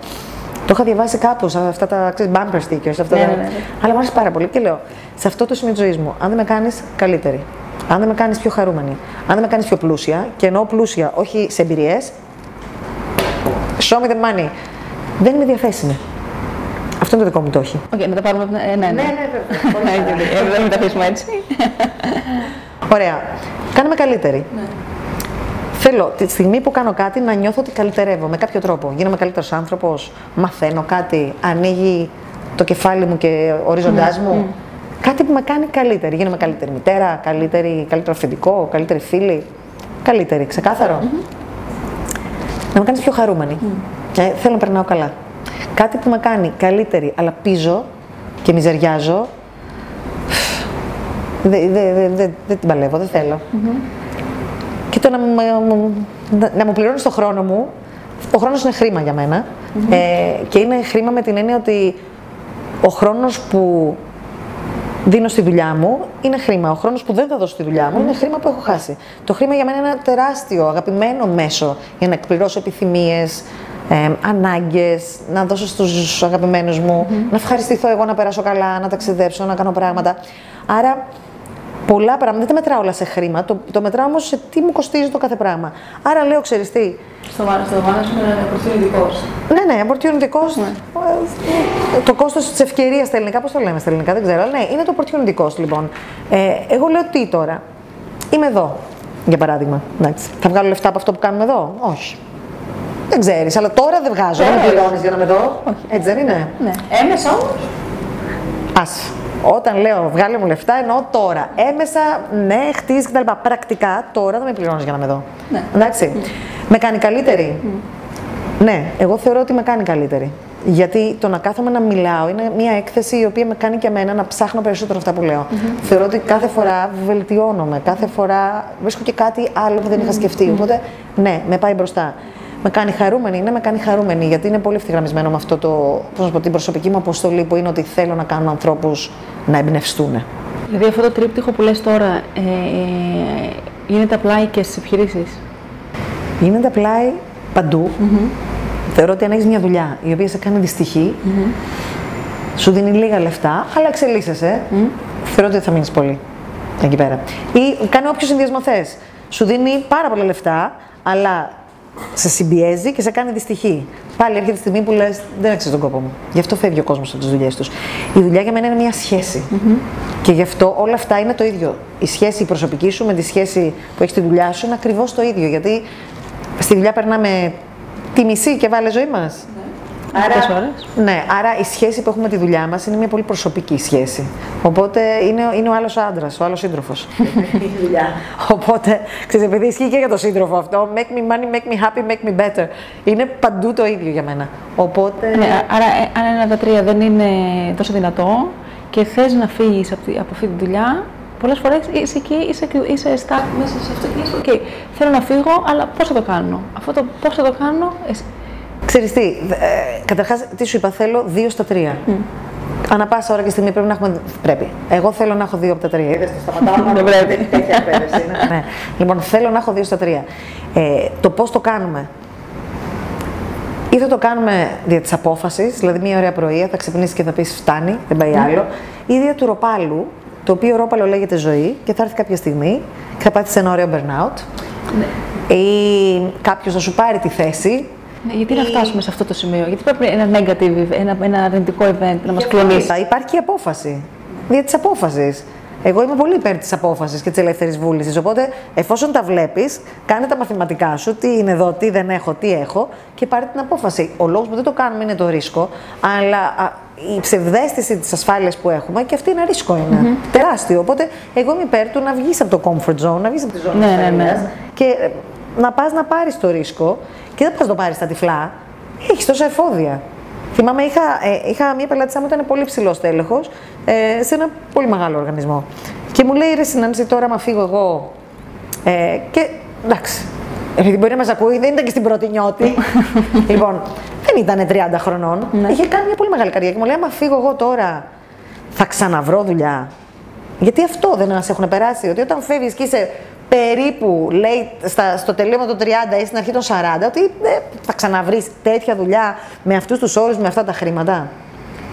Το είχα διαβάσει κάπου, σε αυτά τα ξέρεις, bumper stickers. Αυτά Ναι, τα... ναι, ναι, ναι. Αλλά μου άρεσε πάρα πολύ και λέω: Σε αυτό το σημείο της ζωής μου, αν δεν με κάνεις καλύτερη, αν δεν με κάνεις πιο χαρούμενη, αν δεν με κάνεις πιο πλούσια, και εννοώ πλούσια όχι σε εμπειρίες, show me the money. Δεν είμαι διαθέσιμη. Αυτό είναι το δικό μου το όχι. Οκ, να τα πάρουμε από την. Ε, ναι, ναι. βέβαια. Ε, Δεν μην τα αφήσουμε έτσι. Ωραία. Κάνε με καλύτερη. Ναι. Θέλω τη στιγμή που κάνω κάτι να νιώθω ότι καλυτερεύω με κάποιο τρόπο. Γίνομαι καλύτερος άνθρωπος, μαθαίνω κάτι, ανοίγει το κεφάλι μου και ο ορίζοντά Ναι, μου. Κάτι που με κάνει καλύτερη. Γίνομαι καλύτερη μητέρα, καλύτερη, καλύτερο αφεντικό, καλύτερη φίλη. Καλύτερη, ξεκάθαρο. Να με κάνεις πιο χαρούμενη. Ε, θέλω να περνάω καλά. Κάτι που με κάνει καλύτερη, αλλά πίζω και μιζεριάζω. Δεν δε, δε, δε, δεν την παλεύω, δεν θέλω. Και το να, μου- μου- να, να μου πληρώνεις το χρόνο μου. Ο χρόνος είναι χρήμα για μένα. Ε, και είναι χρήμα με την έννοια ότι ο χρόνος που δίνω στη δουλειά μου είναι χρήμα. Ο χρόνος που δεν θα δώσω στη δουλειά μου είναι χρήμα που έχω χάσει. Το χρήμα για μένα είναι ένα τεράστιο, αγαπημένο μέσο για να εκπληρώσω επιθυμίες, ε, ανάγκες, να δώσω στους αγαπημένους μου, να ευχαριστηθώ εγώ να περάσω καλά, να ταξιδέψω, να κάνω πράγματα. Άρα πολλά πράγματα, δεν τα μετράω όλα σε χρήμα, το, το μετράω όμως σε τι μου κοστίζει το κάθε πράγμα. Άρα λέω, ξέρεις τι, Στο βάρο στο βάρο σου είναι προσφυγικό. ναι, ναι, opportunity cost. ε, Το κόστος της ευκαιρίας στα ελληνικά, πώς το λέμε στα ελληνικά, δεν ξέρω. Αλλά ναι, είναι το opportunity cost λοιπόν. Ε, εγώ λέω τι τώρα. Είμαι εδώ, για παράδειγμα. Εντάξει. Θα βγάλω λεφτά από αυτό που κάνουμε εδώ; Όχι. Δεν ξέρεις, αλλά τώρα δεν βγάζω. Δεν με πληρώνεις για να είμαι εδώ. Έτσι δεν είναι. Ναι. Έμεσα όμως. Ας. Όταν λέω βγάλε μου λεφτά, εννοώ τώρα. Έμεσα, ναι, χτίζεις κτλ. Πρακτικά τώρα δεν με πληρώνεις για να με δω. Ναι. Εντάξει. Με κάνει καλύτερη; Ναι, εγώ θεωρώ ότι με κάνει καλύτερη. Γιατί το να κάθομαι να μιλάω είναι μια έκθεση η οποία με κάνει και εμένα να ψάχνω περισσότερο αυτά που λέω. Θεωρώ ότι κάθε φορά βελτιώνομαι, κάθε φορά βρίσκω και κάτι άλλο που δεν είχα σκεφτεί. Οπότε, ναι, με πάει μπροστά. Με κάνει χαρούμενη, ναι, με κάνει χαρούμενη, γιατί είναι πολύ ευθυγραμμισμένο με αυτό το, πώς να σου πω, την προσωπική μου αποστολή που είναι ότι θέλω να κάνω ανθρώπους να εμπνευστούν. Δηλαδή αυτό το τρίπτυχο που λες τώρα ε, ε, γίνεται απλά και στις επιχειρήσεις; Γίνεται απλά παντού. Θεωρώ ότι αν έχεις μια δουλειά η οποία σε κάνει δυστυχή, σου δίνει λίγα λεφτά, αλλά εξελίσσεσαι, θεωρώ ότι θα μείνεις πολύ εκεί πέρα. Ή κάνει όποιο συνδυασμό θες. Σου δίνει πάρα πολλά λεφτά, αλλά σε συμπιέζει και σε κάνει δυστυχή. Πάλι έρχεται η στιγμή που λες: Δεν αξίζει τον κόπο μου. Γι' αυτό φεύγει ο κόσμος από τις δουλειές τους. Η δουλειά για μένα είναι μια σχεση Και γι' αυτό όλα αυτά είναι το ίδιο. Η σχέση η προσωπική σου με τη σχέση που έχεις τη δουλειά σου είναι ακριβώς το ίδιο. Γιατί στη δουλειά περνάμε τη μισή και βάλε ζωή μας. Άρα, ώρες. Ναι, άρα η σχέση που έχουμε με τη δουλειά μας είναι μια πολύ προσωπική σχέση. Οπότε είναι, είναι ο άλλος άντρας, ο άλλος σύντροφος. η δουλειά. Οπότε, ξέρεις, επειδή ισχύει και για τον σύντροφο αυτό, make me money, make me happy, make me better. Είναι παντού το ίδιο για μένα. Οπότε. Ναι, άρα ε, αν ένα από τα τρία δεν είναι τόσο δυνατό και θες να φύγεις από, τη- από αυτή τη δουλειά, πολλές φορές είσαι εκεί, είσαι, είσαι stuck μέσα σε αυτό και λες, «Οκ, θέλω να φύγω, αλλά πώς θα το κάνω; Αυτό το πώς θα το κάνω, εσύ- Ξέρεις τι, ε, καταρχάς τι σου είπα, θέλω δύο στα τρία. Ανά πάσα ώρα και στιγμή πρέπει να έχουμε. Πρέπει. Εγώ θέλω να έχω δύο από τα τρία. Είδες, το σταματάω. Δεν πρέπει. Τέτοια εκπαίδευση είναι. ναι. Λοιπόν, θέλω να έχω δύο στα τρία. Ε, το πώς το κάνουμε. Ή θα το κάνουμε δια της απόφασης, δηλαδή μια ωραία πρωία θα ξυπνήσεις και θα πεις φτάνει, δεν πάει άλλο. Ή δια του ροπάλου, το οποίο ρόπαλο λέγεται ζωή και θα έρθει κάποια στιγμή και θα πάθεις ένα ωραίο burnout. Ή κάποιος θα σου πάρει τη θέση Ναι, γιατί να φτάσουμε σε αυτό το σημείο, γιατί πρέπει ένα negative, ένα, ένα αρνητικό event να μας κλονίσει. Θα υπάρχει και απόφαση. Δια τη απόφαση. Εγώ είμαι πολύ υπέρ της απόφασης και της ελεύθερης βούλησης. Οπότε, εφόσον τα βλέπεις, κάνε τα μαθηματικά σου. Τι είναι εδώ, τι δεν έχω, τι έχω και πάρε την απόφαση. Ο λόγος που δεν το κάνουμε είναι το ρίσκο, αλλά α, η ψευδέστηση της ασφάλειας που έχουμε και αυτή είναι ρίσκο είναι. Τεράστιο. Οπότε, εγώ είμαι υπέρ του να βγεις από το comfort zone, να βγεις από τη ζώνη Ναι, της ναι, ναι. ασφαλείας και ε, να πας να πάρεις το ρίσκο και δεν πας να το πάρεις στα τυφλά. Έχεις τόσα εφόδια. Θυμάμαι, είχα, ε, είχα μία πελάτησά μου, ήταν πολύ ψηλός τέλεχος, ε, σε ένα πολύ μεγάλο οργανισμό. Και μου λέει: Ρε Συνάντηση, τώρα, άμα φύγω εγώ. Ε, και εντάξει. Επειδή μπορεί να μας ακούει, δεν ήταν και στην πρώτη νιώτη. λοιπόν, δεν ήταν 30 χρονών. Είχε κάνει μια πολύ μεγάλη καριέρα. Και μου λέει: Άμα φύγω εγώ τώρα, θα ξαναβρω δουλειά. Γιατί αυτό δεν μας έχουν περάσει. Ότι όταν φεύγεις και είσαι περίπου, λέει, στα, στο τελείωμα των 30 ή στην αρχή των 40, ότι ε, θα ξαναβρεις τέτοια δουλειά με αυτούς τους όρους, με αυτά τα χρήματα.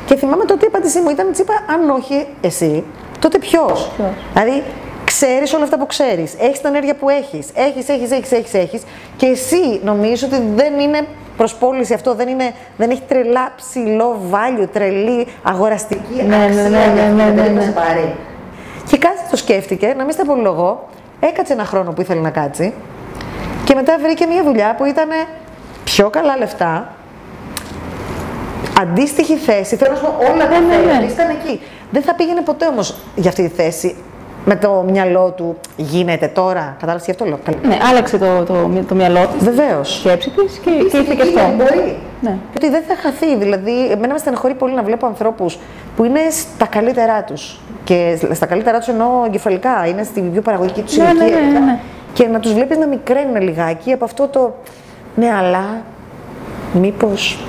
Και θυμάμαι τότε η απάντησή μου ήταν, της είπα, αν όχι εσύ, τότε ποιος; Ποιος; Δηλαδή, ξέρεις όλα αυτά που ξέρεις, έχεις την ενέργεια που έχεις, έχεις, έχεις, έχεις, έχεις, έχεις, και εσύ νομίζει ότι δεν είναι προσπόληση αυτό, δεν, είναι, δεν έχει τρελά ψηλό value, τρελή αγοραστική Ναι, ναι, αξία ναι, για ναι, αυτό ναι, το παιδί ναι, που ναι. σε πάρει. Και κάτσε το σκέφτηκε, να μην στα απολογώ, έκατσε ένα χρόνο που ήθελε να κάτσει και μετά βρήκε μια δουλειά που ήταν πιο καλά λεφτά, αντίστοιχη θέση. Θέλω να σου πω όλα τα ναι, θέλει, ναι. ήταν εκεί. Δεν θα πήγαινε ποτέ όμως για αυτή τη θέση με το μυαλό του γίνεται τώρα. Κατάλαβες γι' αυτό λέω. Ναι, άλλαξε το, το, το μυαλό της, Βεβαίως. τη σκέψη της και, και ήρθε και αυτό. Μπορεί. Ναι. Ότι δεν θα χαθεί. Δηλαδή, εμένα με στεναχωρεί πολύ να βλέπω ανθρώπους που είναι στα καλύτερά τους. Και στα καλύτερά τους εννοώ εγκεφαλικά, είναι στην πιο παραγωγική τους Ναι, ναι, ηλικία. ναι, ναι, ναι. Και να τους βλέπεις να μικραίνουν λιγάκι από αυτό το. Ναι, αλλά. Μήπως.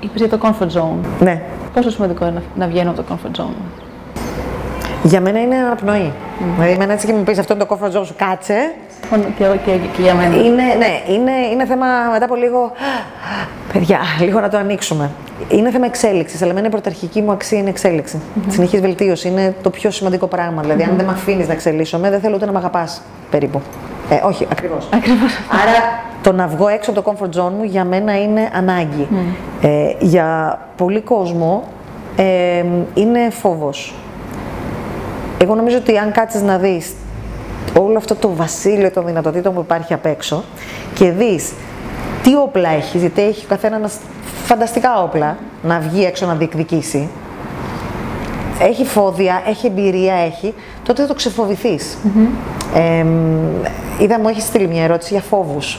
Είπες για το comfort zone. Ναι. Πόσο σημαντικό είναι να, να βγαίνω από το comfort zone; Για μένα είναι αναπνοή. Δηλαδή, εμένα έτσι και μου πεις αυτό είναι το comfort zone σου, κάτσε. Μόνο Και, και, και για μένα. Είναι, ναι, είναι, είναι θέμα μετά από λίγο. Παιδιά, λίγο να το ανοίξουμε. Είναι θέμα εξέλιξης, αλλά εμένα η πρωταρχική μου αξία είναι εξέλιξη. Συνεχής βελτίωση είναι το πιο σημαντικό πράγμα. Δηλαδή, αν δεν με αφήνεις να εξελίσσομαι, δεν θέλω ούτε να με αγαπάς περίπου. Ε, όχι, ακριβώς. Ακριβώς. Άρα το να βγω έξω από το comfort zone μου για μένα είναι ανάγκη. Ε, για πολύ κόσμο ε, είναι φόβος. Εγώ νομίζω ότι αν κάτσεις να δεις όλο αυτό το βασίλειο των δυνατοτήτων που υπάρχει απ' έξω και δεις τι όπλα έχεις, γιατί έχει ο καθένας φανταστικά όπλα να βγει έξω να διεκδικήσει, έχει φόβια, έχει εμπειρία, έχει, τότε θα το ξεφοβηθείς. Ε, είδα μου έχεις στείλει μια ερώτηση για φόβους.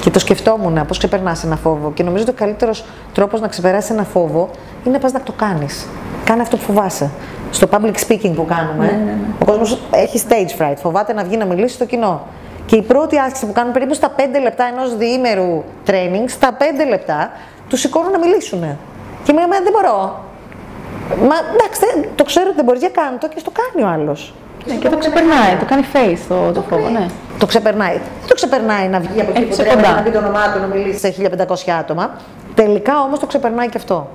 Και το σκεφτόμουν πώς ξεπερνάς ένα φόβο. Και νομίζω ότι ο καλύτερος τρόπος να ξεπεράσει ένα φόβο είναι να πας να το κάνεις. Κάνε αυτό που φοβάσαι. Στο public speaking που κάνουμε, Ναι, ναι, ναι. ο κόσμος έχει stage fright. Φοβάται να βγει να μιλήσει στο κοινό. Και η πρώτη άσκηση που κάνουμε περίπου στα 5 λεπτά ενός διήμερου training, στα 5 λεπτά τους σηκώνουν να μιλήσουν. Και μου λέμε, δεν μπορώ. Μα εντάξει, δεν- το ξέρω ότι δεν μπορεί, για κάνω το και στο κάνει ο άλλος. Ναι, και το ξεπερνάει, το κάνει face το, το φόβο, ναι. Το ξεπερνάει. Δεν το ξεπερνάει να βγει από εκεί Έχει που σε τρέχει, κοντά. να πει το όνομά του, να μιλήσει σε 1500 άτομα. Τελικά όμως το ξεπερνάει και αυτό.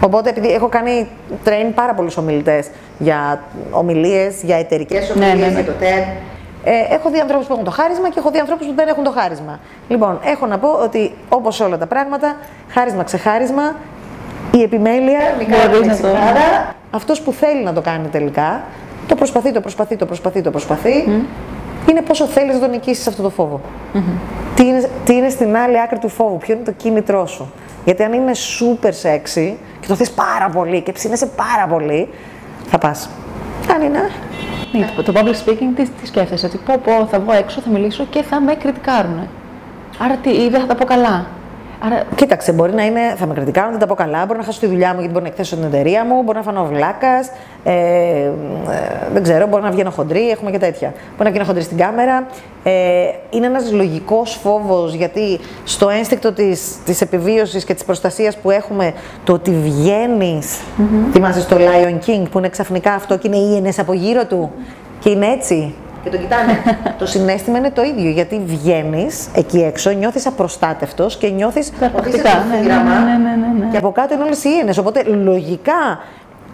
Οπότε, επειδή έχω κάνει train πάρα πολλούς ομιλητές για ομιλίες, για εταιρικές Ναι, ομιλίες, ναι, ναι. για το TED. Ε, έχω δει ανθρώπους που έχουν το χάρισμα και έχω δει ανθρώπους που δεν έχουν το χάρισμα. Λοιπόν, έχω να πω ότι όπως όλα τα πράγματα, χάρισμα ξεχάρισμα, η επιμέλεια, Μπορείς να το- αυτός που θέλει να το κάνει τελικά, το προσπαθεί, το προσπαθεί, το προσπαθεί, το προσπαθεί. Είναι πόσο θέλεις να τον νικήσεις αυτό το φόβο. Τι, είναι, τι είναι στην άλλη άκρη του φόβου, ποιο είναι το κίνητρό σου. Γιατί αν είναι super sexy και το θες πάρα πολύ και ψήνεσαι πάρα πολύ, θα πας. Αν είναι, Ναι, το, το public speaking τι, τι σκέφτεσαι, ότι πω, πω, θα βγω έξω, θα μιλήσω και θα με κριτικάρουν. Άρα τι, ή δεν θα τα πω καλά; Άρα, Κοίταξε, μπορεί να είναι, θα με κριτικάρουν, δεν τα πω καλά, μπορεί να χάσω τη δουλειά μου γιατί μπορεί να εκθέσω την εταιρεία μου, μπορεί να φανώ βλάκας, ε, ε, δεν ξέρω, μπορεί να βγαίνω χοντρή, έχουμε και τέτοια. Μπορεί να βγαίνω χοντρή στην κάμερα. Ε, είναι ένας λογικός φόβος γιατί στο ένστικτο της της επιβίωσης και της προστασίας που έχουμε, το ότι βγαίνεις. Θυμάσαι στο Lion King που είναι ξαφνικά αυτό και είναι ίενες από γύρω του και είναι έτσι. Και το κοιτάνε. το συνέστημα είναι το ίδιο. Γιατί βγαίνεις εκεί έξω, νιώθεις απροστάτευτος και νιώθεις ότι είσαι Υπερπρακτικά, στο ναι, ναι, θύραμα ναι, ναι, ναι, ναι. και από κάτω είναι όλες οι ίενε. Οπότε λογικά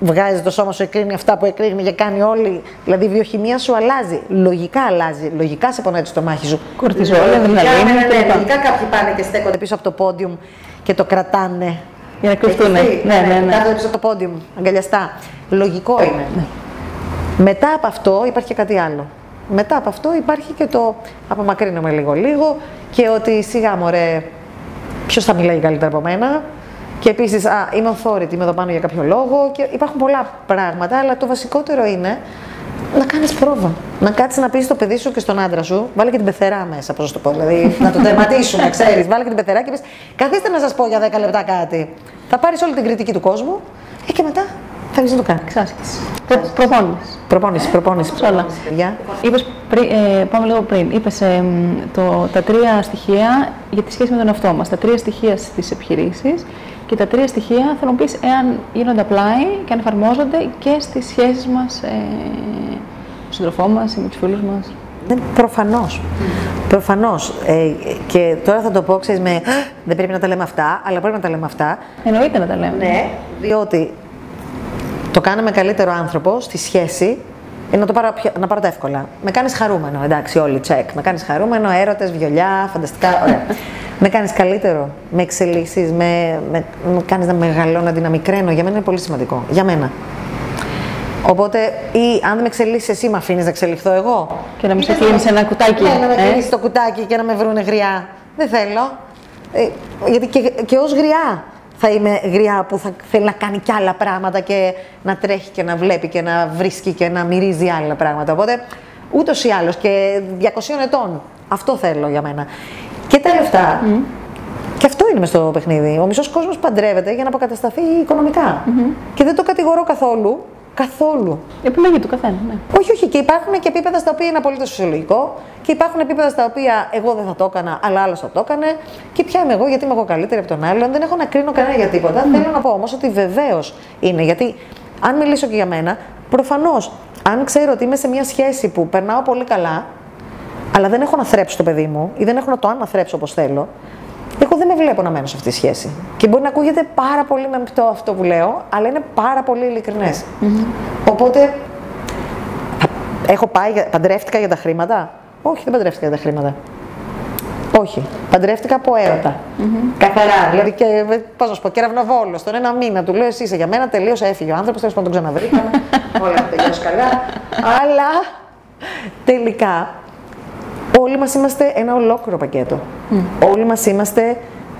βγάζεις το σώμα σου, εκρίνει αυτά που εκρίνει και κάνει όλη. Δηλαδή η βιοχημία σου αλλάζει. Λογικά αλλάζει. Λογικά σε πονάει το στομάχι σου. Κορτιζόλ, Λογικά, αδρεναλίνη ναι, ναι, ναι, κλπ. Λογικά κάποιοι πάνε και στέκονται πίσω από το πόντιουμ και το κρατάνε. για να κρυφτούν. Ναι, Έχει δει, ναι, ναι. Κάθονται πίσω από το πόντιουμ, αγκαλιαστά. Λογικό είναι. Μετά από αυτό υπάρχει και κάτι άλλο. Μετά από αυτό υπάρχει και το απομακρύνομαι λίγο-λίγο και ότι σιγά μωρέ, ποιος θα μιλάει καλύτερα από μένα. Και επίσης, είμαι authority, είμαι εδώ πάνω για κάποιο λόγο. Και υπάρχουν πολλά πράγματα, αλλά το βασικότερο είναι να κάνεις πρόβα. Να κάτσεις να πεις στο παιδί σου και στον άντρα σου, βάλε και την πεθερά μέσα, πώς το πω. Δηλαδή, να το τερματίσουμε, ξέρεις. Βάλε και την πεθερά και πεις, καθίστε να σας πω για 10 λεπτά κάτι. Θα πάρεις όλη την κριτική του κόσμου ε, και μετά θα βγει να το κάνεις. Εξάσκηση. Προ, προπόνηση. Προπόνηση, προπόνηση. Σε όλα. προπόνηση, παιδιά. Είπες πριν, ε, πάμε λίγο πριν. Είπες ε, μ, το, τα τρία στοιχεία για τη σχέση με τον εαυτό μας. Τα τρία στοιχεία στις επιχειρήσεις και τα τρία στοιχεία θέλω να μου πεις εάν γίνονται apply και αν εφαρμόζονται και στις σχέσεις μας ε, με τον σύντροφό μας ή με τους φίλους μας. Ναι, προφανώς. Προφανώς. Ε, και τώρα θα το πω, ξέρεις, με δεν πρέπει να τα λέμε αυτά, αλλά πρέπει να τα λέμε αυτά. Εννοείται να τα λέμε. Ναι. Διότι το κάναμε καλύτερο άνθρωπο στη σχέση είναι να, το πάρω, πιο- να πάρω τα εύκολα. Με κάνεις χαρούμενο, εντάξει, όλοι τσεκ. Με κάνεις χαρούμενο, έρωτες, βιολιά, φανταστικά, ωραία. με κάνεις καλύτερο, με εξελίσσεις, με, με, με κάνεις να μεγαλώνω, να δυναμικραίνω. Για μένα είναι πολύ σημαντικό. Για μένα. Οπότε, ή αν δεν με εξελίσσεις εσύ, με αφήνεις να εξελιχθώ εγώ. Και να μην Ή σε δεν κλείνεις θέλω- ένα κουτάκι, Ναι, να με ε; κλείσει το κουτάκι και να με βρούνε γριά. Δεν θέλω. Ε, γιατί και, και ως γριά θα είμαι γριά που θα θέλει να κάνει κι άλλα πράγματα και να τρέχει και να βλέπει και να βρίσκει και να μυρίζει άλλα πράγματα. Οπότε ούτως ή άλλως και 200 ετών. Αυτό θέλω για μένα. Και τα λεφτά. Και αυτό είναι μες στο παιχνίδι. Ο μισός κόσμος παντρεύεται για να αποκατασταθεί οικονομικά. Και δεν το κατηγορώ καθόλου. Καθόλου. Επιλογή του καθένα, ναι. Όχι, όχι. Και υπάρχουν και επίπεδα στα οποία είναι απολύτως φυσιολογικό. Και υπάρχουν επίπεδα στα οποία εγώ δεν θα το έκανα, αλλά άλλος θα το έκανε. Και ποια είμαι εγώ, γιατί είμαι εγώ καλύτερη από τον άλλον. Δεν έχω να κρίνω κανένα για τίποτα. Θέλω να πω όμως ότι βεβαίως είναι. Γιατί αν μιλήσω και για μένα, προφανώς, αν ξέρω ότι είμαι σε μια σχέση που περνάω πολύ καλά, αλλά δεν έχω να θρέψω το παιδί μου ή δεν έχω να το αναθρέψω όπως θέλω, εγώ δεν με βλέπω να μένω σε αυτή τη σχέση. Και μπορεί να ακούγεται πάρα πολύ μεμπτό αυτό που λέω, αλλά είναι πάρα πολύ ειλικρινές. Οπότε Έχω πάει, για- παντρεύτηκα για τα χρήματα; Όχι, δεν παντρεύτηκα για τα χρήματα. Όχι. Παντρεύτηκα από έρωτα. Καθαρά. Δηλαδή, και, πώς να σου πω, κεραυνοβόλος. Τον ένα μήνα του λέω: Εσύ είσαι για μένα, τελείωσε, έφυγε ο άνθρωπος. Τέλος πάντων, τον ξαναβρήκαμε. Όλα έχουν τελειώσει καλά. Αλλά τελικά όλοι μας είμαστε ένα ολόκληρο πακέτο. Όλοι μας είμαστε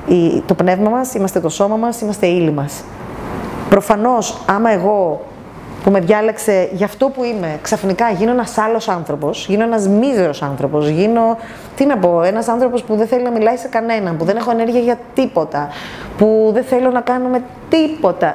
η- το πνεύμα μας, είμαστε το σώμα μας, είμαστε η ύλη μας. Προφανώς, άμα εγώ που με διάλεξε για αυτό που είμαι. Ξαφνικά γίνω ένας άλλος άνθρωπος, γίνω ένας μίζερος άνθρωπος, γίνω. Τι να πω, ένας άνθρωπος που δεν θέλει να μιλάει σε κανέναν, που δεν έχω ενέργεια για τίποτα, που δεν θέλω να κάνουμε τίποτα.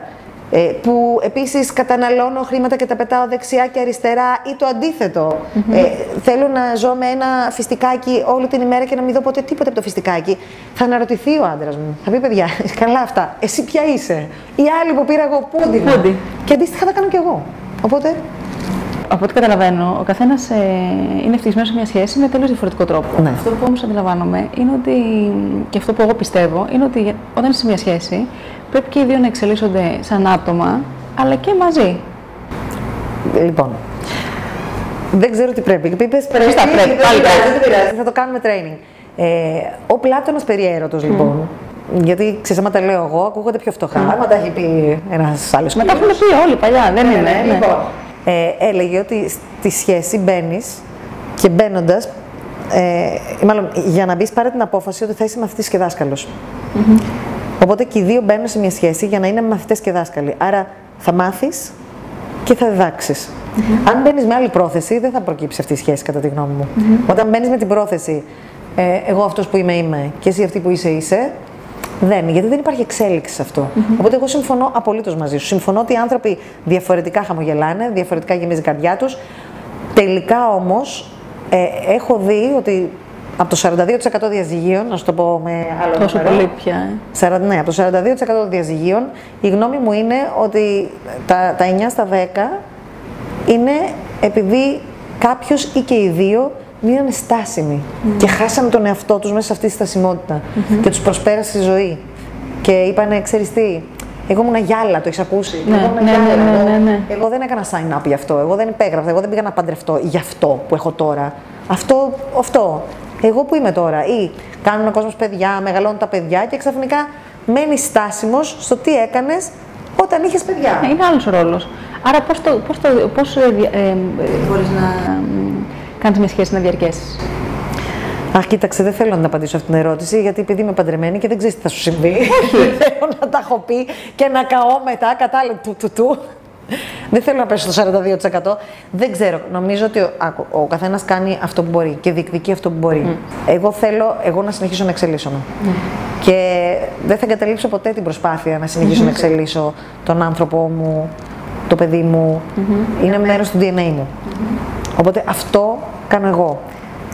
Ε, που επίσης καταναλώνω χρήματα και τα πετάω δεξιά και αριστερά ή το αντιθετο Ε, θέλω να ζω με ένα φιστικάκι όλη την ημέρα και να μην δω ποτέ τίποτα από το φιστικάκι. Θα αναρωτηθεί ο άντρας μου. Θα πει παιδιά, καλά αυτά. Εσύ ποια είσαι; Η άλλη που πήρα εγώ, πούντι. Πούντι. Και αντίστοιχα θα κάνω κι εγώ. Οπότε από ό,τι καταλαβαίνω, ο καθένας ε, είναι ευτυχισμένο σε μια σχέση με τελείως διαφορετικό τρόπο. Ναι. Αυτό που όμως αντιλαμβάνομαι είναι ότι, και αυτό που εγώ πιστεύω, είναι ότι όταν είσαι σε μια σχέση, πρέπει και οι δύο να εξελίσσονται σαν άτομα, αλλά και μαζί. Λοιπόν, δεν ξέρω τι πρέπει. Είπε πρέπει. πρέπει, δεν πάλι πειράζει, δεν πειράζει, Θα το κάνουμε training. Ε, ο Πλάτωνα περιέρωτος, λοιπόν. Γιατί ξέρεις, άμα τα λέω εγώ, ακούγονται πιο φτωχά. Άμα τα έχει πει ένας άλλος. Μα τα έχουν πει όλοι παλιά, δεν είναι. ναι. Λοιπόν, ε, έλεγε ότι στη σχέση μπαίνεις και μπαίνοντας. Ε, μάλλον για να μπεις, πάρε την απόφαση ότι θα είσαι μαθητή και δάσκαλος. Οπότε και οι δύο μπαίνουν σε μια σχέση για να είναι μαθητέ και δάσκαλοι. Άρα θα μάθεις και θα διδάξεις. Αν μπαίνεις με άλλη πρόθεση, δεν θα προκύψει αυτή η σχέση, κατά τη γνώμη μου. Όταν μπαίνεις με την πρόθεση, ε, εγώ αυτός που είμαι, είμαι και εσύ αυτή που είσαι, είσαι, δεν, γιατί δεν υπάρχει εξέλιξη σε αυτό. Οπότε εγώ συμφωνώ απολύτως μαζί σου. Συμφωνώ ότι οι άνθρωποι διαφορετικά χαμογελάνε, διαφορετικά γεμίζει η καρδιά τους. Τελικά όμως ε, έχω δει ότι από το 42% διαζυγίων, να σου το πω με άλλο Τόσο νούμερο, πολύ πια. ε. 40, ναι, από το 42% των διαζυγίων, η γνώμη μου είναι ότι τα, τα 9 στα 10 είναι επειδή κάποιος ή και οι δύο μείνανε στάσιμοι και χάσανε τον εαυτό τους μέσα σε αυτή τη στασιμότητα και τους προσπέρασε η ζωή. Και είπανε, ξέρεις τι, εγώ ήμουν γυάλα, το έχεις ακούσει; Ναι, εγώ ήμουν ναι, γυάλα, ναι, ναι, εγώ- ναι, ναι. εγώ δεν έκανα sign up γι' αυτό. Εγώ δεν υπέγραφα. Εγώ δεν πήγα να παντρευτώ γι' αυτό που έχω τώρα. Αυτό, αυτό. Εγώ που είμαι τώρα. Ή κάνουν ο κόσμος παιδιά, μεγαλώνουν τα παιδιά και ξαφνικά μένει στάσιμος στο τι έκανες όταν είχες παιδιά. Ναι, είναι άλλος ο ρόλος. Άρα, πώς το, πώς το, πώς, ε, δια- ε, ε, μπορείς να κάνει μια σχέση να διαρκέσεις. Αχ, κοίταξε, δεν θέλω να την απαντήσω αυτή την ερώτηση, γιατί επειδή είμαι παντρεμένη και δεν ξέρεις τι θα σου συμβεί. δεν θέλω να τα έχω πει και να καώ μετά, κατάλαβε του του του. Δεν θέλω να πέσω στο 42%. Δεν ξέρω. Νομίζω ότι ο, άκου, ο καθένας κάνει αυτό που μπορεί και διεκδικεί αυτό που μπορεί. Εγώ θέλω εγώ να συνεχίσω να εξελίσσομαι. Και δεν θα εγκαταλείψω ποτέ την προσπάθεια να συνεχίσω να εξελίσσω τον άνθρωπό μου, το παιδί μου. Είναι μέρος του DNA μου. Οπότε αυτό κάνω εγώ.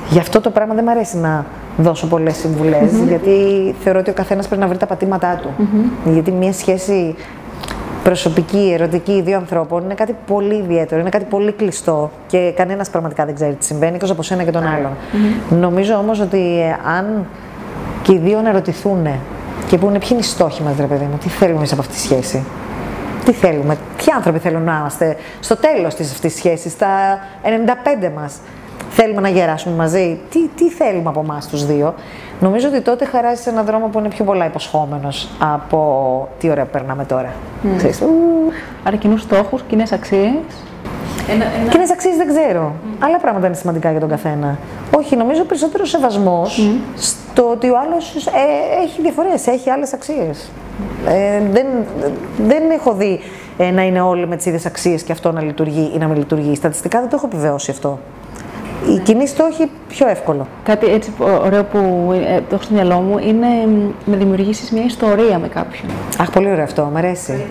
Γι' αυτό το πράγμα δεν μου αρέσει να δώσω πολλές συμβουλές, γιατί θεωρώ ότι ο καθένας πρέπει να βρει τα πατήματά του. Γιατί μια σχέση προσωπική, ερωτική δύο ανθρώπων είναι κάτι πολύ ιδιαίτερο, είναι κάτι πολύ κλειστό και κανένας πραγματικά δεν ξέρει τι συμβαίνει, εκτός από σένα και τον άλλον. Νομίζω όμως ότι ε, αν και οι δύο να ρωτηθούν και πούνε ποιοι είναι οι στόχοι μας, ρε παιδί μου, τι θέλουμε εμείς από αυτή τη σχέση; Τι θέλουμε, ποιοι άνθρωποι θέλουν να είμαστε στο τέλος της αυτής της σχέσης, στα 95 μας; Θέλουμε να γεράσουμε μαζί; Τι, τι θέλουμε από εμάς τους δύο; Νομίζω ότι τότε χαράζεις έναν δρόμο που είναι πιο πολλά υποσχόμενος από τι ωραία που περνάμε τώρα. Ξέρεις, ου, Άρα, κοινούς στόχους, κοινές αξίες. Ένα, ένα... Κοινές αξίες δεν ξέρω. Άλλα πράγματα είναι σημαντικά για τον καθένα. Όχι, νομίζω περισσότερο σεβασμός στο ότι ο άλλος έχει διαφορές, έχει άλλες αξίες. Ε, δεν, δεν έχω δει ε, να είναι όλοι με τις ίδιες αξίες και αυτό να λειτουργεί ή να μην λειτουργεί. Στατιστικά δεν το έχω επιβεβαιώσει αυτό. Η κοινή στόχη πιο εύκολο. Κάτι έτσι ω- ωραίο που ε, το έχω στο μυαλό μου είναι μ, να δημιουργήσεις μια ιστορία με κάποιον. Αχ, πολύ ωραίο αυτό, μου αρέσει.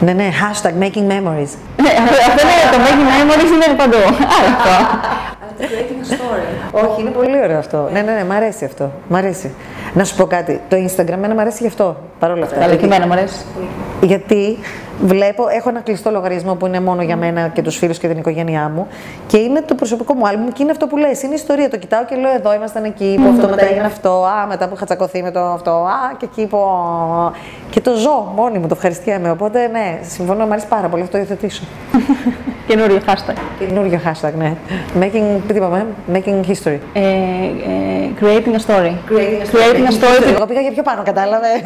Ναι, ναι, hashtag making memories. Ναι, αυτό είναι το making memories είναι παντού. Άρα αυτό. Όχι, είναι πολύ ωραίο αυτό. Ναι, ναι, ναι, μ' αρέσει αυτό. Μ' αρέσει. Να σου πω κάτι. Το Instagram εμένα μ' αρέσει γι' αυτό. Παρ' όλα αυτά. Καλά, και εμένα μου αρέσει. Γιατί βλέπω, έχω ένα κλειστό λογαριασμό που είναι μόνο για μένα και τους φίλους και την οικογένειά μου. Και είναι το προσωπικό μου άλμπουμ και είναι αυτό που λες. Είναι ιστορία. Το κοιτάω και λέω: Εδώ ήμασταν εκεί, που αυτό μετά έγινε αυτό. Α, μετά που είχα τσακωθεί με το αυτό. Α, και εκεί που. Και το ζω μόνη μου, το ευχαριστιέμαι. Οπότε ναι, συμφωνώ, μου αρέσει πάρα πολύ αυτό το υιοθετήσω. Καινούριο hashtag. Καινούργιο hashtag, ναι. Making, τι είπαμε, making history. Ε, ε, creating a story. Creating a story. Εγώ πήγα για πιο πάνω, κατάλαβες.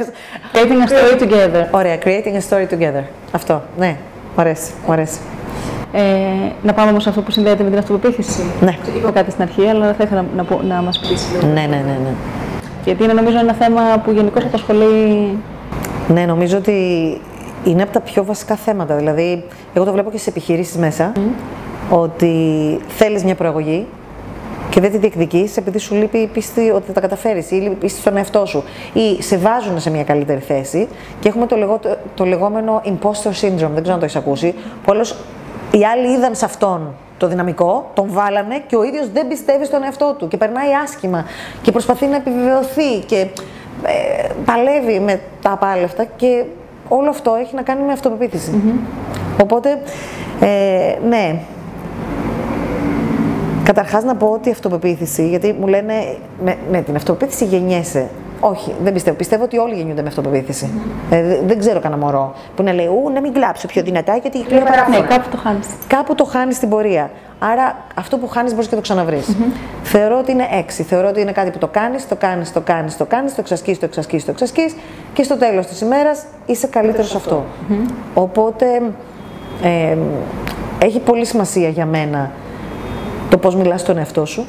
Creating a story together. Ωραία, creating a story together. Αυτό, ναι. Μου αρέσει, μου αρέσει. Ε, να πάμε όμως σε αυτό που συνδέεται με την αυτοπεποίθηση. Ναι. Είπα κάτι στην αρχή, αλλά θα ήθελα να, πω- να μας πεις. Ναι, ναι, ναι, ναι. Γιατί είναι νομίζω ένα θέμα που γενικώς απασχολεί. Ναι, νομίζω ότι είναι από τα πιο βασικά θέματα. Δηλαδή, εγώ το βλέπω και στι επιχειρήσεις μέσα, ότι θέλεις μια προαγωγή και δεν τη διεκδικείς επειδή σου λείπει η πίστη ότι θα τα καταφέρεις ή η πίστη στον εαυτό σου. Ή σε βάζουν σε μια καλύτερη θέση και έχουμε το, λεγό, το λεγόμενο imposter syndrome. Δεν ξέρω αν το έχεις ακούσει. Που όλος, οι άλλοι είδαν σε αυτόν το δυναμικό, τον βάλανε και ο ίδιος δεν πιστεύει στον εαυτό του και περνάει άσχημα και προσπαθεί να επιβεβαιωθεί και ε, παλεύει με τα απάλευτα και όλο αυτό έχει να κάνει με αυτοπεποίθηση. Οπότε, ε, ναι, Καταρχάς να πω ότι η αυτοπεποίθηση, γιατί μου λένε με, με την αυτοπεποίθηση γεννιέσαι. Όχι, δεν πιστεύω. Πιστεύω ότι όλοι γεννιούνται με αυτοπεποίθηση. Ε, δεν ξέρω κανένα μωρό που να λέει Ού, να μην κλάψω πιο δυνατά γιατί κλείνω παράφορα. Ναι, κάπου το χάνεις. Κάπου το χάνεις στην πορεία. Άρα αυτό που χάνεις μπορείς και το ξαναβρεις Θεωρώ ότι είναι έξι. Θεωρώ ότι είναι κάτι που το κάνεις, το κάνεις, το κάνεις, το κάνεις, το εξασκείς, το εξασκείς, το εξασκείς και στο τέλος της ημέρας είσαι καλύτερος σε αυτό. Οπότε ε, έχει πολύ σημασία για μένα το πώς μιλάς στον εαυτό σου.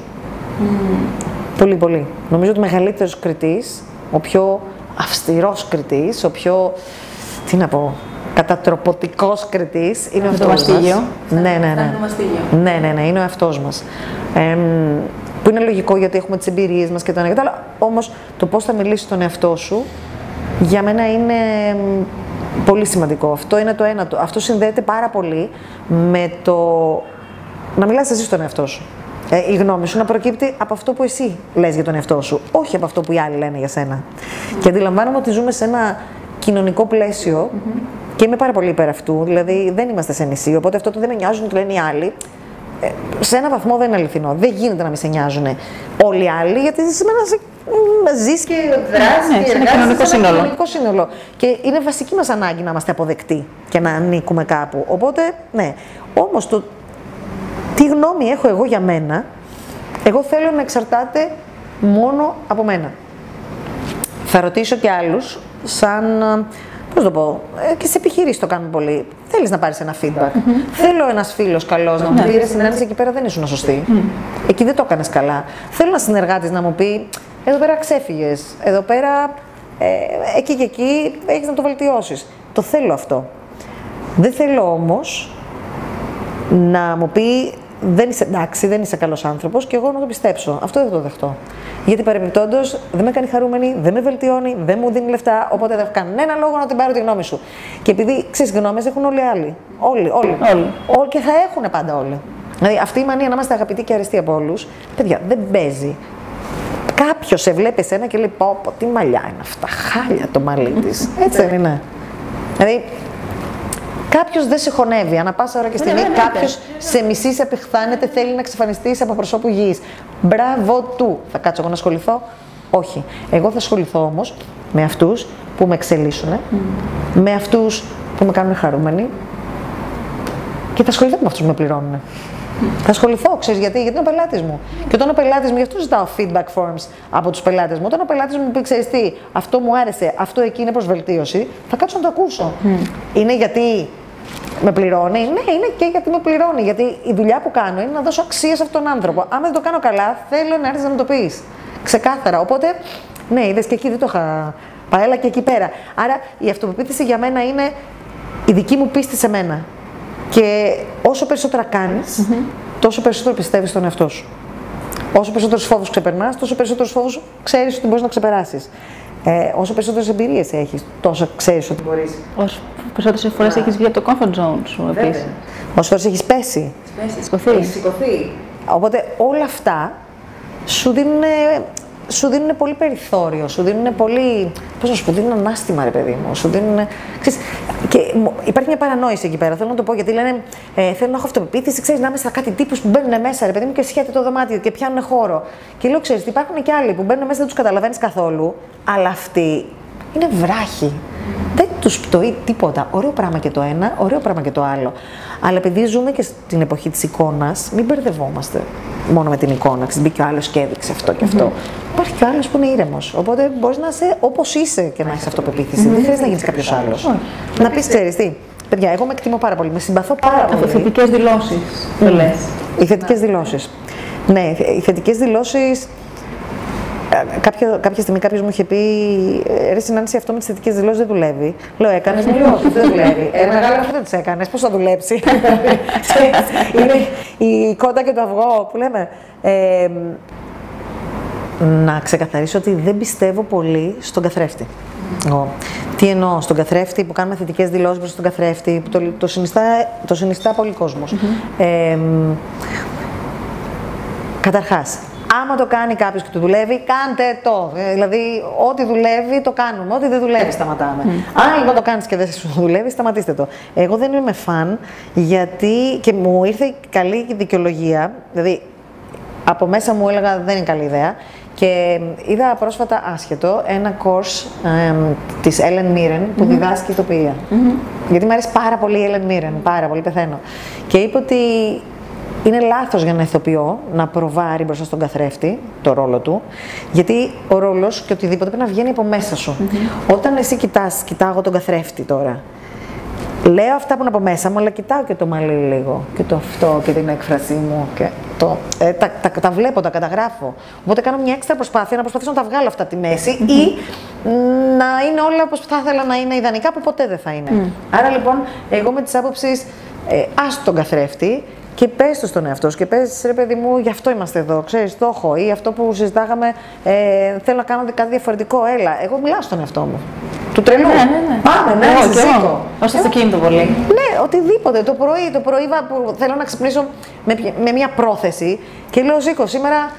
Πολύ, πολύ. Νομίζω ότι ο μεγαλύτερος κριτής, ο πιο αυστηρός κριτής, ο πιο, τι να πω, κατατροποτικός κριτής είναι ο εαυτός μας. Ναι, ναι, ναι. Ναι, ναι, ναι, είναι ο εαυτός μας. Ε, που είναι λογικό γιατί έχουμε τις εμπειρίες μας και τα ένα αλλά όμως το πώς θα μιλήσεις στον εαυτό σου για μένα είναι πολύ σημαντικό. Αυτό είναι το ένα. Αυτό συνδέεται πάρα πολύ με το να μιλάς εσύ στον εαυτό σου. Ε, η γνώμη σου να προκύπτει από αυτό που εσύ λες για τον εαυτό σου, όχι από αυτό που οι άλλοι λένε για σένα. Και αντιλαμβάνομαι ότι ζούμε σε ένα κοινωνικό και είμαι πάρα πολύ υπέρ αυτού. Δηλαδή δεν είμαστε σε νησί, οπότε αυτό το δεν με νοιάζουν, το λένε οι άλλοι. Ε, σε ένα βαθμό δεν είναι αληθινό. Δεν γίνεται να μην σε νοιάζουν όλοι οι άλλοι, γιατί σε μένα ζεις και δράσει. Ναι, και ένα κοινωνικό σύνολο. Ένα κοινωνικό σύνολο. Και είναι βασική μας ανάγκη να είμαστε αποδεκτοί και να ανήκουμε κάπου. Οπότε, ναι. Όμως το, τι γνώμη έχω εγώ για μένα, εγώ θέλω να εξαρτάται μόνο από μένα. Θα ρωτήσω και άλλους, σαν, πώς το πω, ε, και σε επιχειρήσεις το κάνουμε πολύ. Θέλεις να πάρεις ένα feedback. Θέλω ένας φίλος καλός να μου πει, ρε εκεί πέρα δεν ήσουν σωστή. Εκεί δεν το έκανες καλά. Θέλω ένα συνεργάτης να μου πει, εδώ πέρα ξέφυγες, εδώ πέρα, ε, εκεί και εκεί έχεις να το βελτιώσεις. Το θέλω αυτό. Δεν θέλω όμως να μου πει δεν είσαι εντάξει, δεν είσαι καλός άνθρωπος και εγώ να το πιστέψω. Αυτό δεν το δεχτώ. Γιατί παρεμπιπτόντως δεν με κάνει χαρούμενη, δεν με βελτιώνει, δεν μου δίνει λεφτά, οπότε δεν έχω κανένα λόγο να την πάρω τη γνώμη σου. Και επειδή ξέρεις, γνώμες έχουν όλοι οι άλλοι. Όλοι, όλοι. όλοι. όλοι και θα έχουν πάντα όλοι. Δηλαδή αυτή η μανία να είμαστε αγαπητοί και αρεστοί από όλους, παιδιά, δεν παίζει. Κάποιος σε βλέπει εσένα και λέει: Πω, πω τι μαλλιά είναι αυτά, χάλια το μαλλί της. Έτσι δεν είναι. Δηλαδή, Κάποιος δεν σε χωνεύει. Ανά πάσα ώρα και στιγμή ναι, κάποιος σε μισή, σε απεχθάνεται, θέλει να εξαφανιστείς από προσώπου γη. Μπράβο του. Θα κάτσω εγώ να ασχοληθώ; Όχι. Εγώ θα ασχοληθώ όμως με αυτούς που με εξελίσσουν, mm. με αυτούς που με κάνουν χαρούμενοι και θα ασχοληθώ με αυτούς που με πληρώνουν. Θα ασχοληθώ, ξέρεις γιατί, γιατί είναι ο πελάτης μου. Και όταν ο πελάτης μου, γι' αυτό ζητάω feedback forms από τους πελάτες μου. Όταν ο πελάτης μου πει, ξέρεις τι, αυτό μου άρεσε, αυτό εκεί είναι προς βελτίωση, θα κάτσω να το ακούσω. Είναι γιατί με πληρώνει. Ναι, είναι και γιατί με πληρώνει. Γιατί η δουλειά που κάνω είναι να δώσω αξία σε αυτόν τον άνθρωπο. Αν δεν το κάνω καλά, θέλω να έρθεις να μου το πεις. Ξεκάθαρα. Οπότε, ναι, είδες και εκεί δεν το είχα. Παρέλα και εκεί πέρα. Άρα η αυτοπεποίθηση για μένα είναι η δική μου πίστη σε μένα. Και όσο περισσότερα κάνεις, τόσο περισσότερο πιστεύεις στον εαυτό σου. Όσο περισσότερους φόβους ξεπερνάς, τόσο περισσότερους φόβους ξέρεις ότι μπορείς να ξεπεράσεις. Ε, όσο περισσότερες εμπειρίες έχεις, τόσο ξέρεις ότι μπορείς. Όσο περισσότερες φορές έχεις βγει από το comfort zone σου επίσης. Όσο φορές έχεις πέσει. Πέσει, σηκωθεί. σηκωθεί. Οπότε όλα αυτά σου δίνουν σου δίνουν πολύ περιθώριο, σου δίνουν πολύ. Πώς να σου πω, δίνουν ανάστημα, ρε παιδί μου. Σου δίνουν. Ξέρεις, και υπάρχει μια παρανόηση εκεί πέρα. Θέλω να το πω γιατί λένε ε, Θέλω να έχω αυτοπεποίθηση, ξέρεις να είμαι στα κάτι τύπους που μπαίνουν μέσα, ρε παιδί μου, και σχέται το δωμάτιο και πιάνουν χώρο. Και λέω, ξέρεις, υπάρχουν και άλλοι που μπαίνουν μέσα, δεν τους καταλαβαίνεις καθόλου, αλλά αυτοί είναι βράχοι. Δεν του πτωεί τίποτα. Ωραίο πράγμα και το ένα, ωραίο πράγμα και το άλλο. Αλλά επειδή ζούμε και στην εποχή της εικόνας, μην μπερδευόμαστε μόνο με την εικόνα. Ξέρεις, μπήκε ο άλλος και έδειξε αυτό και αυτό. Mm-hmm. Υπάρχει και ο άλλος που είναι ήρεμος. Οπότε μπορείς να είσαι όπως είσαι και να έχεις αυτοπεποίθηση. Mm-hmm. Δεν χρειάζεται να γίνεις κάποιος άλλος. Να πεις, ξέρεις τι. Παιδιά, εγώ με εκτιμώ πάρα πολύ. Με συμπαθώ πάρα πολύ. Θετικές δηλώσεις. Το λες. Οι θετικές δηλώσεις. Ναι, οι θετικές δηλώσεις κάποια, κάποια στιγμή κάποιος μου είχε πει: «Ε, Ρε Συνάντηση, αυτό με τις θετικές δηλώσεις δεν δουλεύει. Λέω: Έκανες, μου λέω: Όχι, δεν δουλεύει. Ε, μεγάλο αυτό δεν τις έκανες. Πώς θα δουλέψει. Είναι η κότα και το αυγό που λέμε. Ε, να ξεκαθαρίσω ότι δεν πιστεύω πολύ στον καθρέφτη. Εγώ. Τι εννοώ, στον καθρέφτη που κάνουμε θετικές δηλώσεις προς τον καθρέφτη, που το, το, συνιστά, το συνιστά πολύ κόσμος. Ε, Καταρχάς, άμα το κάνει κάποιος και του δουλεύει, κάντε το. Ε, δηλαδή, ό,τι δουλεύει, το κάνουμε. Ό,τι δεν δουλεύει, σταματάμε. Αν λοιπόν το κάνεις και δεν σου δουλεύει, σταματήστε το. Εγώ δεν είμαι φαν, γιατί και μου ήρθε καλή δικαιολογία. Δηλαδή, από μέσα μου έλεγα δεν είναι καλή ιδέα. Και είδα πρόσφατα άσχετο ένα course ε, της Ellen Mirren που διδάσκει ηθοποιία. Γιατί μου αρέσει πάρα πολύ η Ellen Mirren, πάρα πολύ, πεθαίνω. Και είπε ότι είναι λάθος για ένα ηθοποιό να προβάρει μπροστά στον καθρέφτη το ρόλο του, γιατί ο ρόλος και οτιδήποτε πρέπει να βγαίνει από μέσα σου. Όταν εσύ κοιτάς, κοιτάω τον καθρέφτη τώρα, λέω αυτά που είναι από μέσα μου, αλλά κοιτάω και το μαλλί λίγο, και το αυτό, και την έκφρασή μου, και το, ε, τα, τα, τα, βλέπω, τα καταγράφω. Οπότε κάνω μια έξτρα προσπάθεια να προσπαθήσω να τα βγάλω αυτά τη μέση ή να είναι όλα όπως θα ήθελα να είναι ιδανικά, που ποτέ δεν θα είναι. Άρα λοιπόν, εγώ με τις άποψεις, ε, ας τον καθρέφτη, και πες το στον εαυτό σου και πες, ρε παιδί μου, γι' αυτό είμαστε εδώ. Ξέρεις, το έχω. Ή αυτό που συζητάγαμε, ε, θέλω να κάνω κάτι διαφορετικό. Έλα, εγώ μιλάω στον εαυτό μου. Του τρελού. Ναι, ναι, ναι. Πάμε, ναι, Εγώ σε και εγώ. σήκω. Ως το αυτοκίνητο πολύ. Ναι, οτιδήποτε. Το πρωί, το πρωί βα- που θέλω να ξυπνήσω με, πι- με μια πρόθεση και λέω σήκω, σήμερα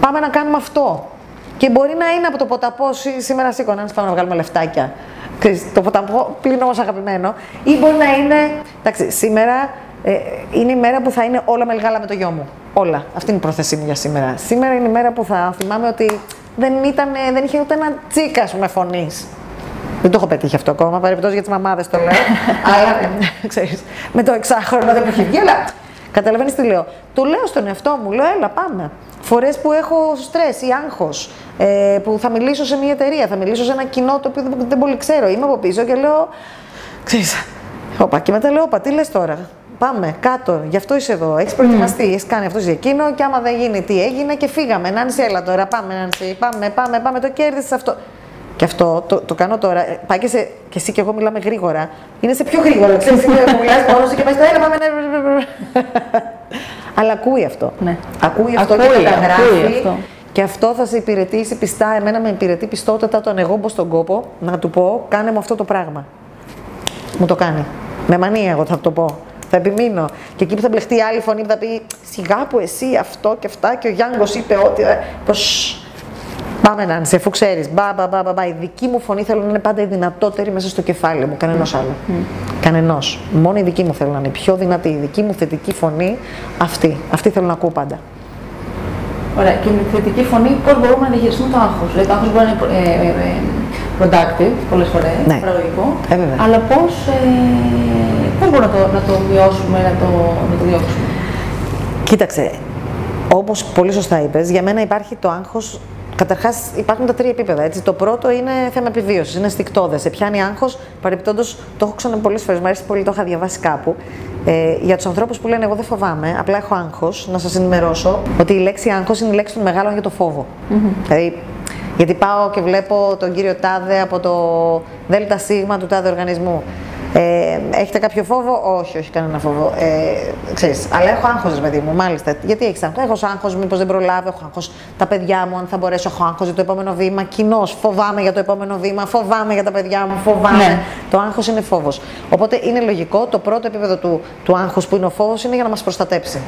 πάμε να κάνουμε αυτό. Και μπορεί να είναι από το ποταπό «Σή- σήμερα σήκω, να πάμε να βγάλουμε λεφτάκια. Ξέρεις, το ποταπό πλην όμως αγαπημένο. Ή μπορεί να είναι, εντάξει, σήμερα ε, είναι η μέρα που θα είναι όλα με γάλα με το γιο μου. Όλα. Αυτή είναι η πρόθεσή μου για σήμερα. Σήμερα είναι η μέρα που θα θυμάμαι ότι δεν, ήταν, δεν είχε ούτε ένα τσίκα με φωνής. Δεν το έχω πετύχει αυτό ακόμα, παρεμπιπτώσει για τις μαμάδες το λέω. αλλά ναι, ξέρεις, με το εξάχρονο δεν μου έχει βγει, αλλά καταλαβαίνεις τι λέω. Το λέω στον εαυτό μου, λέω, έλα πάμε. Φορές που έχω στρες ή άγχος, ε, που θα μιλήσω σε μια εταιρεία, θα μιλήσω σε ένα κοινό το οποίο δεν, δεν πολύ ξέρω. Είμαι από πίσω και λέω, ξέρεις, όπα, και μετά λέω, όπα, τι λες τώρα; Πάμε κάτω, γι' αυτό είσαι εδώ. Έχεις προετοιμαστεί, έχεις κάνει αυτό για εκείνο. Και άμα δεν γίνει, τι έγινε και φύγαμε. Νάνση, έλα τώρα, πάμε, Νάνση, πάμε, πάμε, πάμε, το κέρδισες αυτό. Και αυτό το, το κάνω τώρα. Ε, Πάει και, σε, και εσύ και εγώ μιλάμε γρήγορα. Είναι σε πιο γρήγορο. Ξέρεις, είναι που μιλάς μόνος σου και πάει στο έλα, πάμε. ναι». Αλλά ακούει αυτό. Ναι. Ακούει αυτό Ακούει, και καταγράφει. ακούει αυτό. Και αυτό θα σε υπηρετήσει πιστά. Εμένα με υπηρετεί πιστότητα όταν εγώ μπω στον κόπο να του πω: Κάνε μου αυτό το πράγμα. Μου το κάνει. Με μανία, εγώ θα το πω. Θα επιμείνω. Και εκεί που θα μπλεχτεί η άλλη φωνή που θα πει: Σιγά που εσύ αυτό και αυτά. Και ο Γιάνγκος είπε ότι. ε, Πως Πάμε να είσαι, αφού ξέρεις. Μπα, μπα, μπα, μπα, μπα. Η δική μου φωνή θέλω να είναι πάντα η δυνατότερη μέσα στο κεφάλι μου. Κανενό άλλο. Κανενό. Μόνο η δική μου θέλω να είναι η πιο δυνατή. Η δική μου θετική φωνή αυτή. Αυτή θέλω να ακούω πάντα. Ωραία. Και με τη θετική φωνή, πώς μπορούμε να διαχειριστούμε το άγχος. Δηλαδή, το άγχος μπορεί να είναι ε, ε, ε, productive πολλές φορές, Ναι. παραγωγικό. Ε, βέβαια. αλλά πώς ε, πώς μπορούμε να το, να το μειώσουμε, να το, να το διώξουμε; Κοίταξε, όπως πολύ σωστά είπες, για μένα υπάρχει το άγχος. Καταρχάς, υπάρχουν τα τρία επίπεδα. Έτσι. Το πρώτο είναι θέμα επιβίωσης, είναι στικτόδες. Σε πιάνει άγχος, παρεπιπτόντω το έχω ξαναπεί πολλές φορές, μου αρέσει πολύ, το είχα διαβάσει κάπου. Ε, για τους ανθρώπους που λένε Εγώ δεν φοβάμαι, απλά έχω άγχος, να σας ενημερώσω ότι η λέξη άγχος είναι η λέξη των μεγάλων για το φόβο. Δηλαδή, γιατί πάω και βλέπω τον κύριο Τάδε από το ΔΣ του Τάδε οργανισμού. Ε, έχετε κάποιο φόβο, Όχι, όχι κανένα φόβο. Ε, ξέρεις, αλλά έχω άγχος, ρε παιδί μου, μάλιστα. Γιατί έχεις άγχος, Έχω άγχος, μήπως δεν προλάβω, έχω άγχος τα παιδιά μου, αν θα μπορέσω, έχω άγχος για το επόμενο βήμα. Κοινώ, φοβάμαι για το επόμενο βήμα, φοβάμαι για τα παιδιά μου, φοβάμαι. Ναι. Το άγχος είναι φόβος. Οπότε είναι λογικό το πρώτο επίπεδο του, του άγχους που είναι ο φόβος είναι για να μας προστατέψει.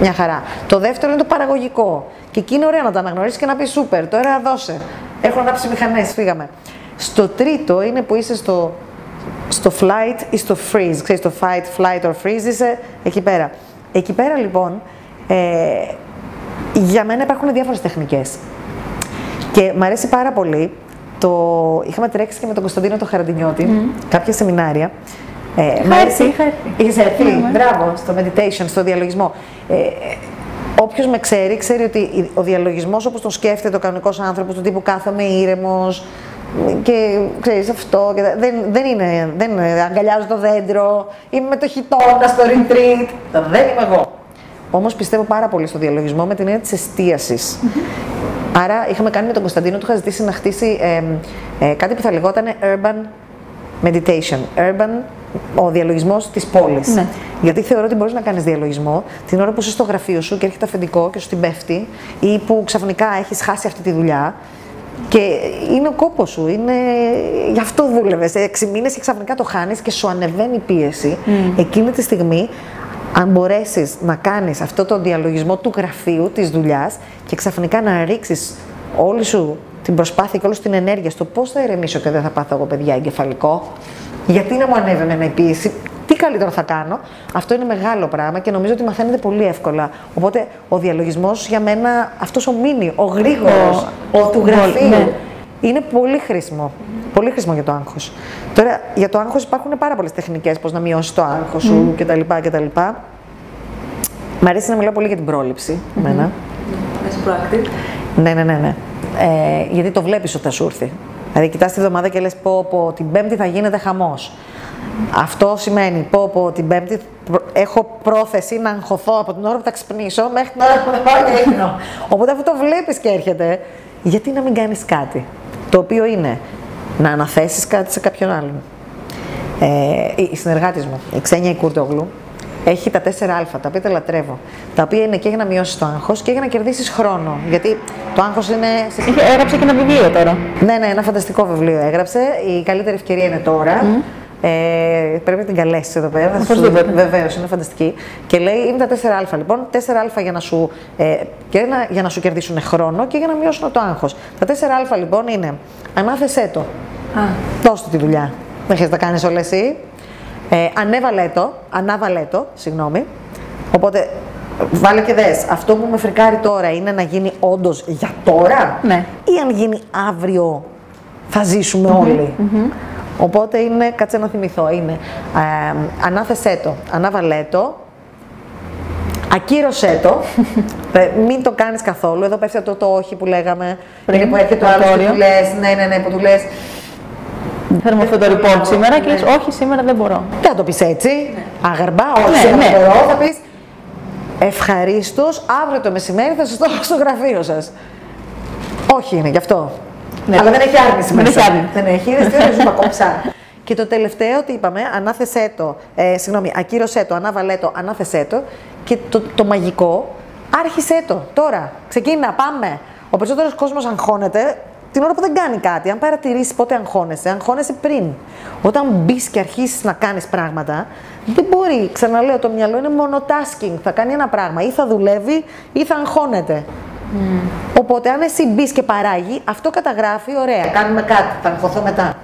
Μια χαρά. Το δεύτερο είναι το παραγωγικό. Και εκεί είναι ωραίο να το αναγνωρίσεις και να πεις σούπερ, τώρα δώσε. Έχω ανάψει μηχανές, φύγαμε. Στο τρίτο είναι που είσαι στο, στο flight ή στο freeze. Ξέρεις, το fight, flight or freeze είσαι εκεί πέρα. Εκεί πέρα λοιπόν, ε, για μένα υπάρχουν διάφορες τεχνικές. Και μου αρέσει πάρα πολύ. Το... Είχαμε τρέξει και με τον Κωνσταντίνο το Χαραντινιώτη, κάποια σεμινάρια. Ε, μ' αρέσει- είχα έρθει. Είχες έρθει, Ναι, ναι. μπράβο, στο meditation, στο διαλογισμό. Ε, Όποιος με ξέρει, ξέρει ότι ο διαλογισμός όπως τον σκέφτεται ο κανονικός άνθρωπος, του τύπου κάθομαι ήρεμος και ξέρεις αυτό. Και δεν, δεν είναι. Δεν είναι, αγκαλιάζω το δέντρο, είμαι με το χειτώνα στο retreat. Δεν είμαι εγώ. Όμως πιστεύω πάρα πολύ στο διαλογισμό με την έννοια της εστίασης. Άρα είχαμε κάνει με τον Κωνσταντίνο, του είχα ζητήσει να χτίσει ε, ε, κάτι που θα λεγόταν urban meditation. Urban, ο διαλογισμός της πόλης. Ναι. Γιατί θεωρώ ότι μπορείς να κάνεις διαλογισμό την ώρα που είσαι στο γραφείο σου και έρχεται αφεντικό και σου την πέφτει, ή που ξαφνικά έχεις χάσει αυτή τη δουλειά. Και είναι ο κόπος σου, είναι... γι' αυτό δούλευες. Έξι μήνες και ξαφνικά το χάνεις και σου ανεβαίνει η πίεση. Εκείνη τη στιγμή, αν μπορέσεις να κάνεις αυτό το διαλογισμό του γραφείου, της δουλειάς και ξαφνικά να ρίξεις όλη σου την προσπάθεια και όλη σου την ενέργεια στο πώς θα ηρεμήσω και δεν θα πάθω εγώ παιδιά εγκεφαλικό, γιατί να μου ανέβει εμένα η πίεση, τι καλύτερο θα κάνω. Αυτό είναι μεγάλο πράγμα και νομίζω ότι μαθαίνεται πολύ εύκολα. Οπότε ο διαλογισμός για μένα, αυτός ο μήνυ, ο γρήγορος, ο, του γραφείου, ναι. είναι πολύ χρήσιμο. Πολύ χρήσιμο για το άγχος. Τώρα, για το άγχος υπάρχουν πάρα πολλές τεχνικές, πώς να μειώσεις το άγχος σου κτλ. κτλ. Μ' αρέσει να μιλάω πολύ για την πρόληψη. εμένα. Είσαι proactive. Ναι, ναι, ναι. ναι. Ε, γιατί το βλέπεις ότι θα σου έρθει. Δηλαδή, κοιτάς τη βδομάδα και λες: Πω, πω, την Πέμπτη θα γίνεται χαμός. Αυτό σημαίνει: Πω, πω, την Πέμπτη προ- έχω πρόθεση να αγχωθώ από την ώρα που θα ξυπνήσω μέχρι την ώρα που θα πάω για ύπνο. Οπότε αυτό το βλέπεις και έρχεται. Γιατί να μην κάνεις κάτι; Το οποίο είναι να αναθέσεις κάτι σε κάποιον άλλον. Ε, η συνεργάτης μου, η Ξένια Κούρτογλου, έχει τα 4α, τα οποία τα λατρεύω. Τα οποία είναι και για να μειώσεις το άγχος και για να κερδίσεις χρόνο. Γιατί το άγχος είναι. σε- Είχε, έγραψε και ένα βιβλίο τώρα. Ναι, ναι, ένα φανταστικό βιβλίο έγραψε. Η καλύτερη ευκαιρία είναι τώρα. Ε, πρέπει να την καλέσεις εδώ πέρα. Οπωσδήποτε. Βεβαίως, είναι φανταστική. Και λέει: Είναι τα 4α λοιπόν. 4α για να σου, ε, και να, για να σου κερδίσουν χρόνο και για να μειώσουν το άγχος. Τα 4α λοιπόν είναι: Ανάθεσέ το. Α, Δώσ' του τη δουλειά. Δεν χρειάζεται να τα κάνεις όλα εσύ. Ε, ανέβαλέ το, ανάβαλέ το, συγγνώμη. Οπότε βάλε και δες, αυτό που με φρικάρει τώρα είναι να γίνει όντως για τώρα; Ναι. ή αν γίνει αύριο θα ζήσουμε όλοι; Οπότε είναι, κάτσε να θυμηθώ, είναι ε, ανάθεσέ το, ανάβαλέ το, Ακύρωσέ το. Ε, μην το κάνεις καθόλου. Εδώ πέφτει αυτό το όχι που λέγαμε. Πριν, είναι που έρχεται το ο άλλος και όριο. του λες: Ναι, ναι, ναι, που του λες: Θέλουμε αυτό το report σήμερα και λες όχι σήμερα δεν μπορώ. Δεν θα το πεις έτσι. Αγαρμπά, όχι, Ναι, σήμερα ναι. δεν μπορώ. Θα πεις ευχαρίστως αύριο το μεσημέρι θα σα το έχω στο γραφείο σας. Όχι είναι γι' αυτό. Ναι. Αλλά δεν έχει άρνηση Δεν μέσα. έχει άρνηση. Δεν έχει, είναι στη ζούπα κόψα. Και το τελευταίο τι είπαμε, ανάθεσέ το, ε, συγγνώμη, ακύρωσέ το, ανάβαλέ το, ανάθεσέ το και το, το μαγικό, άρχισέ το τώρα. Ξεκίνα, πάμε. Ο περισσότερος κόσμος αγχώνεται την ώρα που δεν κάνει κάτι. Αν παρατηρήσεις πότε αγχώνεσαι, αγχώνεσαι πριν. Όταν μπεις και αρχίσεις να κάνεις πράγματα, δεν μπορεί. Ξαναλέω, το μυαλό είναι monotasking. Θα κάνει ένα πράγμα. Ή θα δουλεύει ή θα αγχώνεται. Οπότε, αν εσύ μπεις και παράγει, αυτό καταγράφει, ωραία, κάνουμε κάτι, θα αγχωθώ μετά.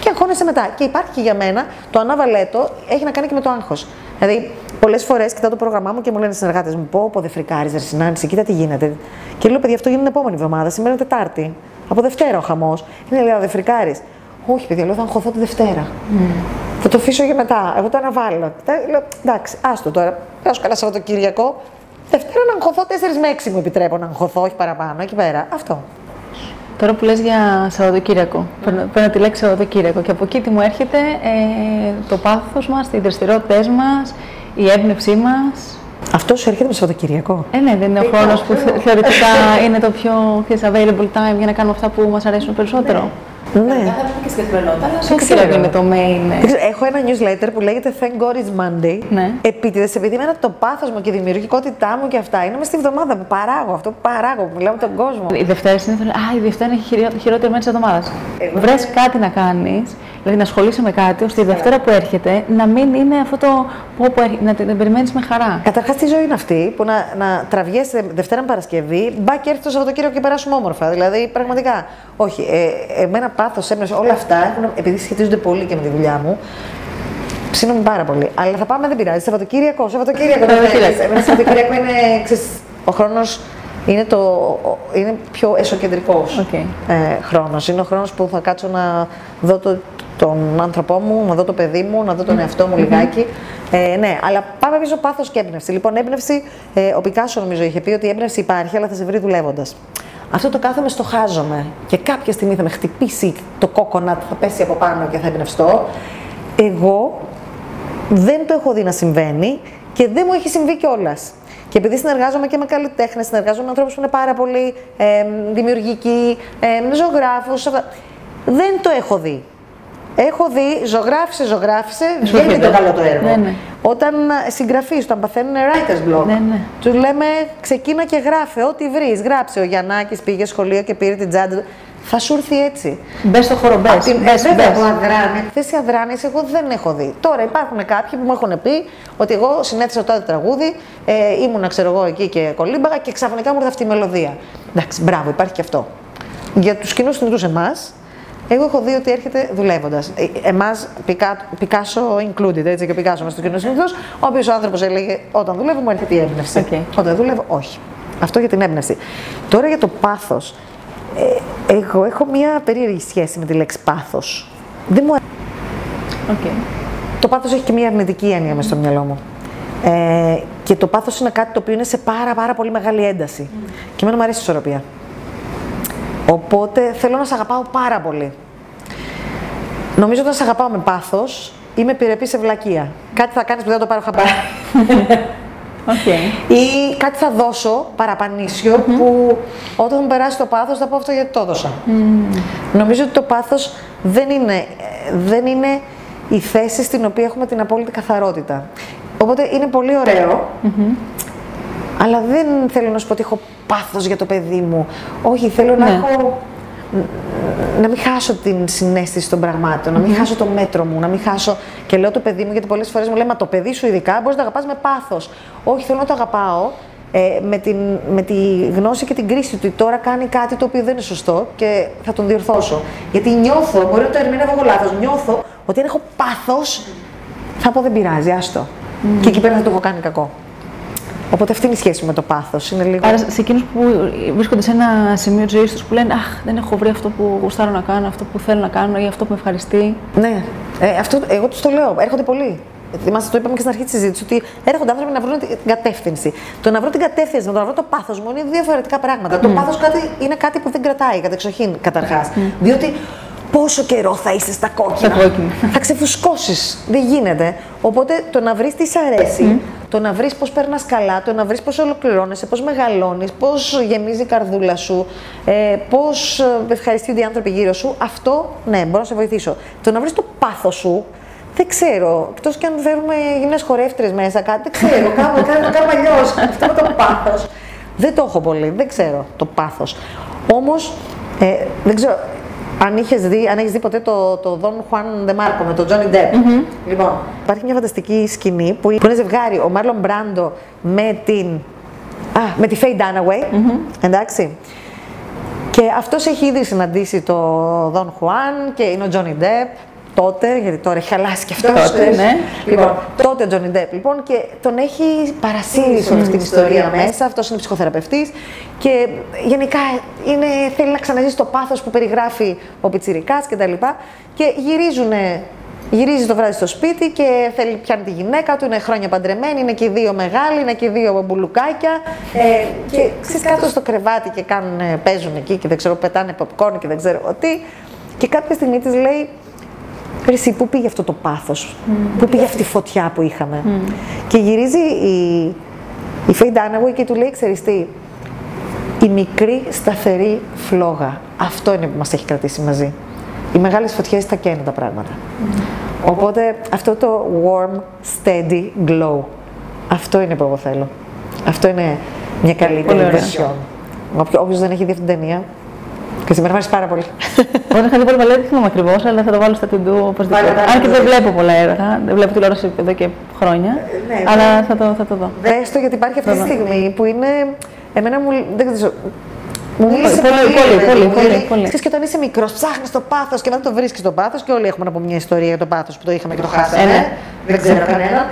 Και αγχώνεσαι μετά. Και υπάρχει και για μένα το ανάβαλέτο έχει να κάνει και με το άγχος. Δηλαδή, πολλές φορές κοιτάω το πρόγραμμά μου και μου λένε οι συνεργάτες μου: Πω, πω, δεν φρικάρεις, δεν συνάντηση, κοίτα τι γίνεται. Και λέω: Παιδιά, αυτό γίνεται την επόμενη εβδομάδα. Σήμερα είναι Τετάρτη. Από Δευτέρα ο χαμός. Είναι λέω: Δεν φρικάρει. Όχι, παιδιά, λέω: Θα αγχωθώ τη Δευτέρα. Θα το αφήσω για μετά. Εγώ το αναβάλω. Τα- Λέω: Εντάξει, άστο τώρα. Πάω καλά Σαββατοκύριακο. Δευτέρα να αγχωθώ 4 με 6 μου επιτρέπω να αγχωθώ, όχι παραπάνω, εκεί πέρα. Αυτό. Τώρα που λες για Σαββατοκύριακο, παίρνω, παίρνω τη λέξη Σαββατοκύριακο και από εκεί τι μου έρχεται ε, το πάθος μας, οι δραστηριότητες μας, η έμπνευσή μας. Αυτός σου έρχεται με Σαββατοκυριακό. Ε, ναι, δεν είναι ο χρόνος που θε- θεωρητικά είναι το πιο ξέρεις, available time για να κάνουμε αυτά που μας αρέσουν περισσότερο. Ναι. Θα πούμε και στην καθημερινότητα, αλλά Δεν Σαββατοκύριακο ξέρω. είναι το main. ε. Δεν ξέρω, Έχω ένα newsletter που λέγεται Thank God it's Monday. Ναι. Επίτηδες, επειδή εμένα το πάθο μου και η δημιουργικότητά μου και αυτά είναι μες στη βδομάδα που παράγω. Αυτό που παράγω, που μιλάω με τον κόσμο. Η Δευτέρα συνήθω λέει Α, η Δευτέρα είναι η χειρό- χειρότερη μέρα της εβδομάδας. Βρες κάτι να κάνεις, δηλαδή να ασχολείσαι με κάτι, ώστε η Δευτέρα που έρχεται να μην είναι αυτό το πω, πω, έρχε- να την περιμένεις με χαρά. Καταρχάς, τι ζωή είναι αυτή που να, να τραβιέσαι Δευτέρα με Παρασκευή, μπα και έρθει το Σαββατοκύριακο και περάσουμε όμορφα. Δηλαδή, πραγματικά. Όχι, ε, εμένα πάθος, έμπνευση, όλα αυτά έχουν, επειδή σχετίζονται πολύ και με τη δουλειά μου. Ψήνομαι πάρα πολύ. Αλλά θα πάμε, δεν πειράζει. Σαββατοκύριακο, Σαββατοκύριακο. δεν Σαββατοκύριακο. θέλεις. Εμένα Σαββατοκύριακο είναι, ξέρεις, ο χρόνος είναι, το, είναι πιο εσωκεντρικός Οκ. ε, χρόνος. Είναι ο χρόνος που θα κάτσω να δω το, τον άνθρωπό μου, να δω το παιδί μου, να δω τον εαυτό μου λιγάκι. Ε, ναι, αλλά πάμε πίσω πάθος και έμπνευση. Λοιπόν, έμπνευση, ε, ο Πικάσο νομίζω είχε πει ότι η έμπνευση υπάρχει, αλλά θα σε βρει δουλεύοντας. Αυτό το κάθομαι στο χάζομαι και κάποια στιγμή θα με χτυπήσει το κόκονατ, θα πέσει από πάνω και θα εμπνευστώ. Εγώ δεν το έχω δει να συμβαίνει και δεν μου έχει συμβεί κιόλας. Και επειδή συνεργάζομαι και με καλλιτέχνες, συνεργάζομαι με ανθρώπους που είναι πάρα πολύ ε, δημιουργικοί, ε, ζωγράφους. Δεν το έχω δει. Έχω δει, ζωγράφησε, ζωγράφησε, βγαίνει το καλό το έργο. Ναι, ναι. Όταν συγγραφείς, όταν παθαίνουν writer's block, Ναι, ναι. του λέμε ξεκίνα και γράφε, ό,τι βρεις. Γράψε. Ο Γιαννάκης πήγε σχολείο και πήρε την τσάντα του. Θα σου έρθει έτσι. Μπες στο χώρο, μπες. Απ' την- ε, βέβαια, το αδράνει. Θέση αδράνεια, εγώ δεν έχω δει. Τώρα υπάρχουν κάποιοι που μου έχουν πει ότι εγώ συνέθεσα τότε τραγούδι, ε, ήμουνα ξέρω εγώ εκεί και κολύμπαγα και ξαφνικά μου ήρθε αυτή η μελωδία. Εντάξει, μπράβο, υπάρχει και αυτό. Για τους κοινούς θνητούς εμάς, εγώ έχω δει ότι έρχεται δουλεύοντας. Εμάς, Πικάσο included, έτσι και ο Πικάσο είμαστε τους κοινούς θνητούς, ο οποίο ο άνθρωπος έλεγε όταν δουλεύω μου έρχεται η έμπνευση. Οκ. Όταν δεν δουλεύω, όχι. Αυτό για την έμπνευση. Τώρα για το πάθος. Ε, εγώ έχω μια περίεργη σχέση με τη λέξη πάθος. Δεν μου Οκ. το πάθος έχει και μια αρνητική έννοια μέσα στο μυαλό μου. Ε, και το πάθος είναι κάτι το οποίο είναι σε πάρα πάρα πολύ μεγάλη ένταση. Και εμένα μου αρέσει η ισορροπία. Οπότε θέλω να σε αγαπάω πάρα πολύ. Νομίζω ότι όταν σε αγαπάω με πάθος, είμαι επιρρεπής σε βλακεία. Κάτι θα κάνεις που δεν το πάρω χαμπάρι. Οκ. Ή κάτι θα δώσω παραπανήσιο που όταν μου περάσει το πάθος θα πω αυτό γιατί το έδωσα. Νομίζω ότι το πάθος δεν είναι, ε, δεν είναι η θέση στην οποία έχουμε την απόλυτη καθαρότητα. Οπότε είναι πολύ ωραίο, αλλά δεν θέλω να σου πω ότι έχω πάθος για το παιδί μου. Όχι, θέλω να Ναι. έχω να μην χάσω την συνέστηση των πραγμάτων, να μην χάσω το μέτρο μου, να μην χάσω. Και λέω το παιδί μου, γιατί πολλές φορές μου λέει Μα το παιδί σου ειδικά μπορείς να το αγαπάς με πάθος. Όχι, θέλω να το αγαπάω ε, με, την, με τη γνώση και την κρίση του. ότι Τώρα κάνει κάτι το οποίο δεν είναι σωστό και θα τον διορθώσω. Γιατί νιώθω, μπορεί να το ερμηνεύω εγώ λάθος, νιώθω ότι αν έχω πάθος, θα πω δεν πειράζει, άστο. Και εκεί πέρα θα το έχω κάνει κακό. Οπότε αυτή είναι η σχέση μου με το πάθος. Είναι λίγο. Άρα σε εκείνους που βρίσκονται σε ένα σημείο της ζωής τους που λένε Αχ, δεν έχω βρει αυτό που γουστάρω να κάνω, αυτό που θέλω να κάνω ή αυτό που με ευχαριστεί. Ναι, ε, αυτό, εγώ τους το λέω. Έρχονται πολλοί. Θυμάστε, το είπαμε και στην αρχή της συζήτησης, ότι έρχονται άνθρωποι να βρουν την κατεύθυνση. Το να βρω την κατεύθυνση, με το να βρω το πάθος μου είναι δύο διαφορετικά πράγματα. Το πάθος είναι κάτι που δεν κρατάει, κατεξοχήν καταρχάς. Διότι πόσο καιρό θα είσαι στα κόκκινα; Στα κόκκινα. θα ξεφουσκώσεις. Δεν γίνεται. Οπότε το να βρεις τι σ' αρέσει, το να βρεις πώς περνάς καλά, το να βρεις πώς ολοκληρώνεσαι, πώς μεγαλώνεις, πώς γεμίζει η καρδούλα σου, ε, πώς ευχαριστούνται οι άνθρωποι γύρω σου, αυτό ναι, μπορώ να σε βοηθήσω. Το να βρεις το πάθος σου, δεν ξέρω. Εκτός και αν φέρουμε γυναίκε χορεύτρες μέσα, κάτι, δεν ξέρω. Κάπου κάνουμε κάπου αλλιώς. Αυτό με το πάθος. Δεν το έχω πολύ, δεν ξέρω το πάθος. Όμως, ε, δεν ξέρω, αν, είχες δει, αν έχεις δει ποτέ το, το Don Juan de Marco με τον Johnny Depp. Λοιπόν, υπάρχει μια φανταστική σκηνή που είναι ζευγάρι ο Μάρλον Μπράντο με την. Α, με τη Faye Dunaway. Εντάξει. Και αυτός έχει ήδη συναντήσει το Don Juan και είναι ο Johnny Depp. Τότε, γιατί τώρα έχει χαλάσει και αυτός. Τότε, ναι. Λοιπόν, τότε ο Johnny Depp λοιπόν και τον έχει παρασύρει σε όλη αυτή την ιστορία μέσα. Αυτός είναι ψυχοθεραπευτής και γενικά είναι, θέλει να ξαναζήσει το πάθος που περιγράφει ο Πιτσιρικάς κτλ. Και, και γυρίζουνε Γυρίζει το βράδυ στο σπίτι και θέλει, πιάνει τη γυναίκα του, είναι χρόνια παντρεμένοι, είναι και οι δύο μεγάλοι, είναι και οι δύο μπουλουκάκια. Ε, και ξέρεις κάτω στο κρεβάτι και κάνουν, παίζουν εκεί και δεν ξέρω, πετάνε popcorn και δεν ξέρω τι. Και κάποια στιγμή της λέει, Ρε εσύ, πού πήγε αυτό το πάθος, πού πήγε αυτή η φωτιά που είχαμε; Και γυρίζει η, η Faye Dunaway και του λέει, ξέρεις τι, η μικρή σταθερή φλόγα. Αυτό είναι που μας έχει κρατήσει μαζί. Οι μεγάλες φωτιές τα καίνουν τα πράγματα. Οπότε αυτό το warm, steady glow, αυτό είναι που εγώ θέλω. Αυτό είναι μια καλύτερη Πολύ ωραία. version. Όποιος δεν έχει δει αυτή την ταινία, και σήμερα μου αρέσει πάρα πολύ. Εγώ δεν είχα δει πολύ παλιά, δεν θυμάμαι ακριβώς, αλλά θα το βάλω στα τυντού οπωσδήποτε. Βάλε, βάλε, Αν και δεν βάλε. βλέπω πολλά έργα, δεν βλέπω τηλεόραση εδώ και χρόνια. ναι, αλλά θα το, θα το δω. Δες το γιατί υπάρχει αυτή τη Βέβαια. στιγμή που είναι. Εμένα μου. Δεν ξέρω. Μου Πολύ, μίλησε πολύ, πολύ, πολύ, ρε παιδί πολύ, μου, πολύ, γιατί, πολύ. ξέρεις, και όταν είσαι μικρός, ψάχνεις το πάθος και μετά το βρίσκεις το πάθος και όλοι έχουμε από μια ιστορία για το πάθος που το είχαμε και το χάσαμε. Ε, ναι. Δεν ξέρω κανένα.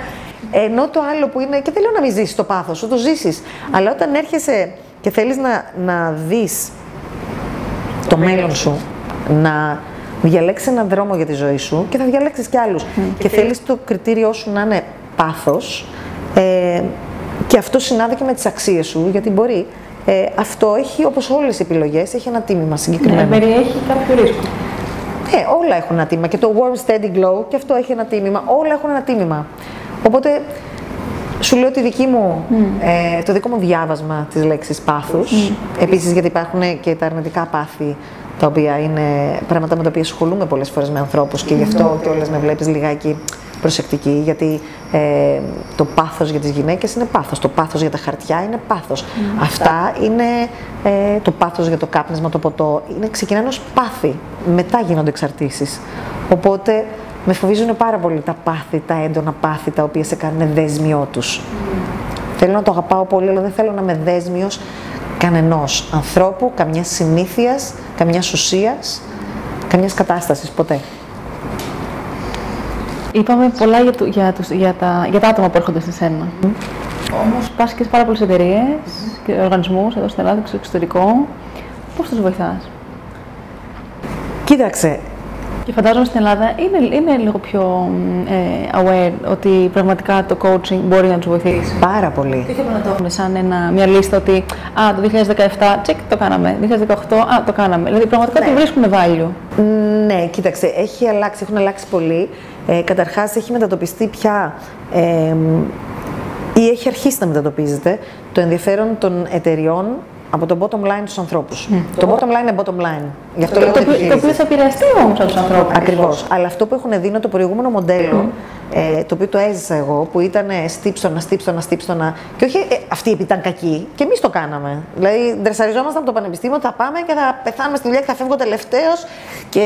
Ενώ το άλλο που είναι. Και δεν λέω να μην ζήσεις το πάθος σου, το ζήσεις. Αλλά όταν έρχεσαι και θέλεις να, να δεις το μέλλον σου, να διαλέξεις έναν δρόμο για τη ζωή σου και θα διαλέξεις κι άλλους. Και θέλεις το κριτήριό σου να είναι πάθος ε, και αυτό συνάδει και με τις αξίες σου, γιατί μπορεί. Ε, αυτό έχει, όπως όλες οι επιλογές, έχει ένα τίμημα συγκεκριμένο. Ναι, περιέχει κάποιο ρίσκο. Ε, όλα έχουν ένα τίμημα. Και το warm steady glow και αυτό έχει ένα τίμημα. Όλα έχουν ένα τίμημα. Οπότε Σου λέω τη δική μου, ε, το δικό μου διάβασμα της λέξης πάθους. Επίσης γιατί υπάρχουν και τα αρνητικά πάθη τα οποία είναι πράγματα με τα οποία ασχολούμαι πολλές φορές με ανθρώπους και γι' αυτό και όλες με βλέπεις λιγάκι προσεκτική, γιατί ε, το πάθος για τις γυναίκες είναι πάθος, το πάθος για τα χαρτιά είναι πάθος. Αυτά είναι ε, το πάθος για το κάπνισμα, το ποτό, είναι, ξεκινάνε ως πάθη, μετά γίνονται εξαρτήσεις. Οπότε με φοβίζουν πάρα πολύ τα πάθη, τα έντονα πάθη, τα οποία σε κάνουν δέσμιό τους. Θέλω να το αγαπάω πολύ, αλλά δεν θέλω να είμαι δέσμιος κανενός ανθρώπου, καμιάς συνήθειας, καμιάς ουσίας, καμιάς κατάστασης, ποτέ. Είπαμε πολλά για, το, για, τους, για, τα, για τα άτομα που έρχονται στη σένα. Mm. Όμως πας και σε πάρα πολλές εταιρείες και οργανισμούς εδώ στην Ελλάδα και στο εξωτερικό. Πώς τους βοηθάς, Κοίταξε, και φαντάζομαι στην Ελλάδα είναι, είναι λίγο πιο ε, aware ότι πραγματικά το coaching μπορεί να τους βοηθήσει. Πάρα πολύ. Τι θέλω να το έχουμε σαν ένα, μια λίστα ότι α, το 2017 τσεκ το κάναμε, 2018 α, το κάναμε. Δηλαδή πραγματικά ναι. τη βρίσκουμε value. Ναι, κοίταξε, έχει αλλάξει, έχουν αλλάξει πολύ. Ε, καταρχάς έχει μετατοπιστεί πια ε, ή έχει αρχίσει να μετατοπίζεται το ενδιαφέρον των εταιριών από το bottom line στους ανθρώπους. Το bottom line είναι bottom line. Γι' αυτό το, το, το οποίο θα επηρεαστεί όμως από τους ανθρώπους. Ακριβώς. Αλλά αυτό που έχουν δει είναι το προηγούμενο μοντέλο ε, το οποίο το έζησα εγώ, που ήταν στύψωνα, στύψωνα, στύψωνα. Και όχι ε, αυτοί επειδή ήταν κακοί, και εμείς το κάναμε. Δηλαδή, ντρεσαριζόμασταν από το πανεπιστήμιο, θα πάμε και θα πεθάνουμε στη δουλειά και θα φεύγω τελευταίος. Και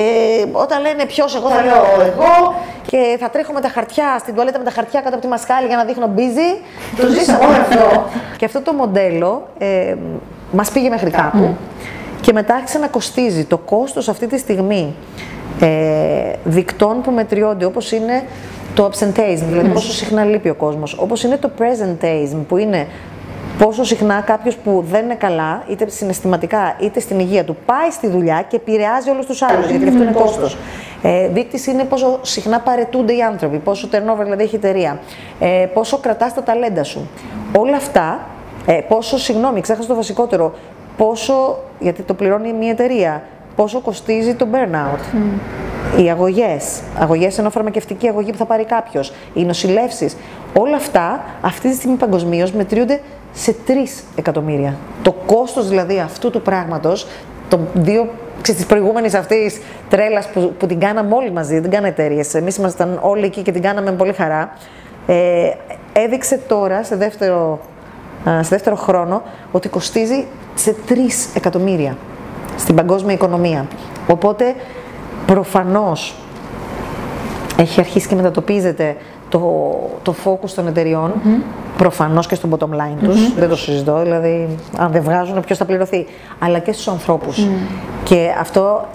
όταν λένε ποιος, εγώ θα λέω εγώ. Και θα τρέχω με τα χαρτιά, στην τουαλέτα με τα χαρτιά κάτω από τη μασκάλη για να δείχνω busy. το ζήσαμε όλο αυτό. και αυτό το μοντέλο ε, μας πήγε μέχρι κάπου. Και μετά άρχισε να κοστίζει. Το κόστος αυτή τη στιγμή ε, δικτών που μετριώνται, όπως είναι το absenteeism, δηλαδή πόσο συχνά λείπει ο κόσμος, όπως είναι το presenteeism, που είναι πόσο συχνά κάποιος που δεν είναι καλά, είτε συναισθηματικά είτε στην υγεία του, πάει στη δουλειά και επηρεάζει όλους τους άλλους, γιατί αυτό είναι κόστος. Ε, Δείκτης είναι πόσο συχνά παρετούνται οι άνθρωποι, πόσο turnover δηλαδή έχει η εταιρεία, ε, πόσο κρατάς τα ταλέντα σου. Όλα αυτά, ε, πόσο, συγγνώμη, ξέχασα το βασικότερο, πόσο, γιατί το πληρώνει μια εταιρεία, πόσο κοστίζει το burnout; Οι αγωγές, αγωγές ενώ φαρμακευτική αγωγή που θα πάρει κάποιος, οι νοσηλεύσεις, όλα αυτά αυτή τη στιγμή παγκοσμίως μετριούνται σε 3 εκατομμύρια. Το κόστος δηλαδή αυτού του πράγματος, των δύο της προηγούμενης αυτής τρέλας που, που την κάναμε όλοι μαζί, δεν κάναμε εταιρείες. Εμείς ήμασταν όλοι εκεί και την κάναμε με πολύ χαρά. Ε, έδειξε τώρα, σε δεύτερο, σε δεύτερο χρόνο, ότι κοστίζει σε 3 εκατομμύρια στην παγκόσμια οικονομία. Οπότε προφανώς έχει αρχίσει και μετατοπίζεται το, το focus των εταιριών, mm-hmm. προφανώς και στον bottom line τους, δεν το συζητώ, δηλαδή αν δεν βγάζουν ποιος θα πληρωθεί, αλλά και στους ανθρώπους. Και αυτό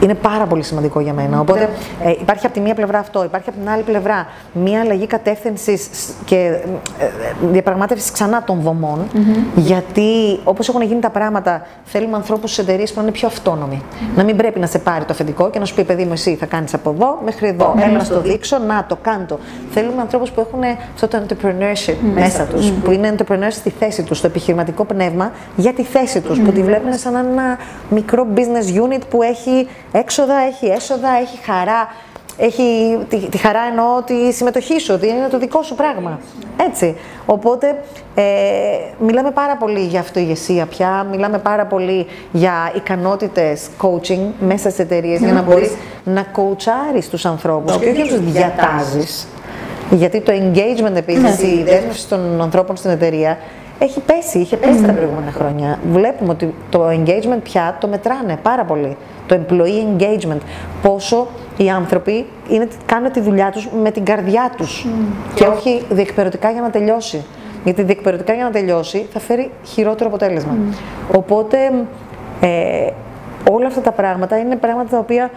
είναι πάρα πολύ σημαντικό για μένα. Οπότε ε, υπάρχει από τη μία πλευρά αυτό, υπάρχει από την άλλη πλευρά μία αλλαγή κατεύθυνσης και ε, ε, διαπραγμάτευσης ξανά των δομών. Γιατί όπως έχουν γίνει τα πράγματα, θέλουμε ανθρώπους στις εταιρείες που να είναι πιο αυτόνομοι. Να μην πρέπει να σε πάρει το αφεντικό και να σου πει: Παιδί μου, εσύ θα κάνεις από εδώ μέχρι εδώ. Έλα να το δείξω, να το κάνω. Θέλουμε ανθρώπους που έχουν αυτό το entrepreneurship μέσα τους, που είναι entrepreneurs στη θέση τους, στο επιχειρηματικό πνεύμα για τη θέση τους, που τη βλέπουν σαν ένα μικρό business unit που έχει έξοδα, έχει έσοδα, έχει χαρά. Έχει τη, τη χαρά εννοώ τη συμμετοχή σου, ότι είναι το δικό σου πράγμα. Έτσι. Οπότε ε, μιλάμε πάρα πολύ για αυτοηγεσία πια, μιλάμε πάρα πολύ για ικανότητες coaching μέσα στις εταιρείες για να μπορείς να coachάρεις τους ανθρώπους και όχι να τους διατάζεις. Γιατί το engagement επίσης, η δέσμευση των ανθρώπων στην εταιρεία έχει πέσει, είχε πέσει τα προηγούμενα χρόνια. Βλέπουμε ότι το engagement πια το μετράνε πάρα πολύ. Το employee engagement. Πόσο οι άνθρωποι είναι, κάνουν τη δουλειά τους με την καρδιά τους και όχι διεκπαιρεωτικά για να τελειώσει. Γιατί διεκπαιρεωτικά για να τελειώσει θα φέρει χειρότερο αποτέλεσμα. Οπότε ε, όλα αυτά τα πράγματα είναι πράγματα τα οποία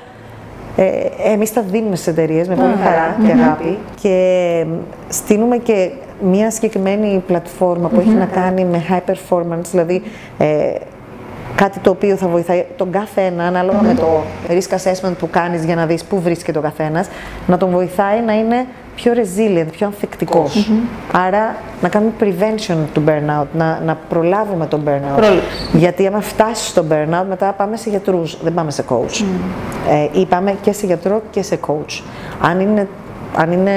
ε, εμείς τα δίνουμε στις εταιρείες με πολύ χαρά και αγάπη και στείλουμε και μια συγκεκριμένη πλατφόρμα που έχει να κάνει με high performance, δηλαδή ε, κάτι το οποίο θα βοηθάει τον κάθε ένα, ανάλογα με το risk assessment που κάνεις για να δεις πού βρίσκεται ο καθένας, να τον βοηθάει να είναι πιο resilient, πιο ανθεκτικος Άρα να κάνουμε prevention του burnout, να, να προλάβουμε τον burnout. Γιατί άμα φτάσει στο burnout, μετά πάμε σε γιατρούς, δεν πάμε σε coach. Ε, ή πάμε και σε γιατρό και σε coach. Αν είναι, αν είναι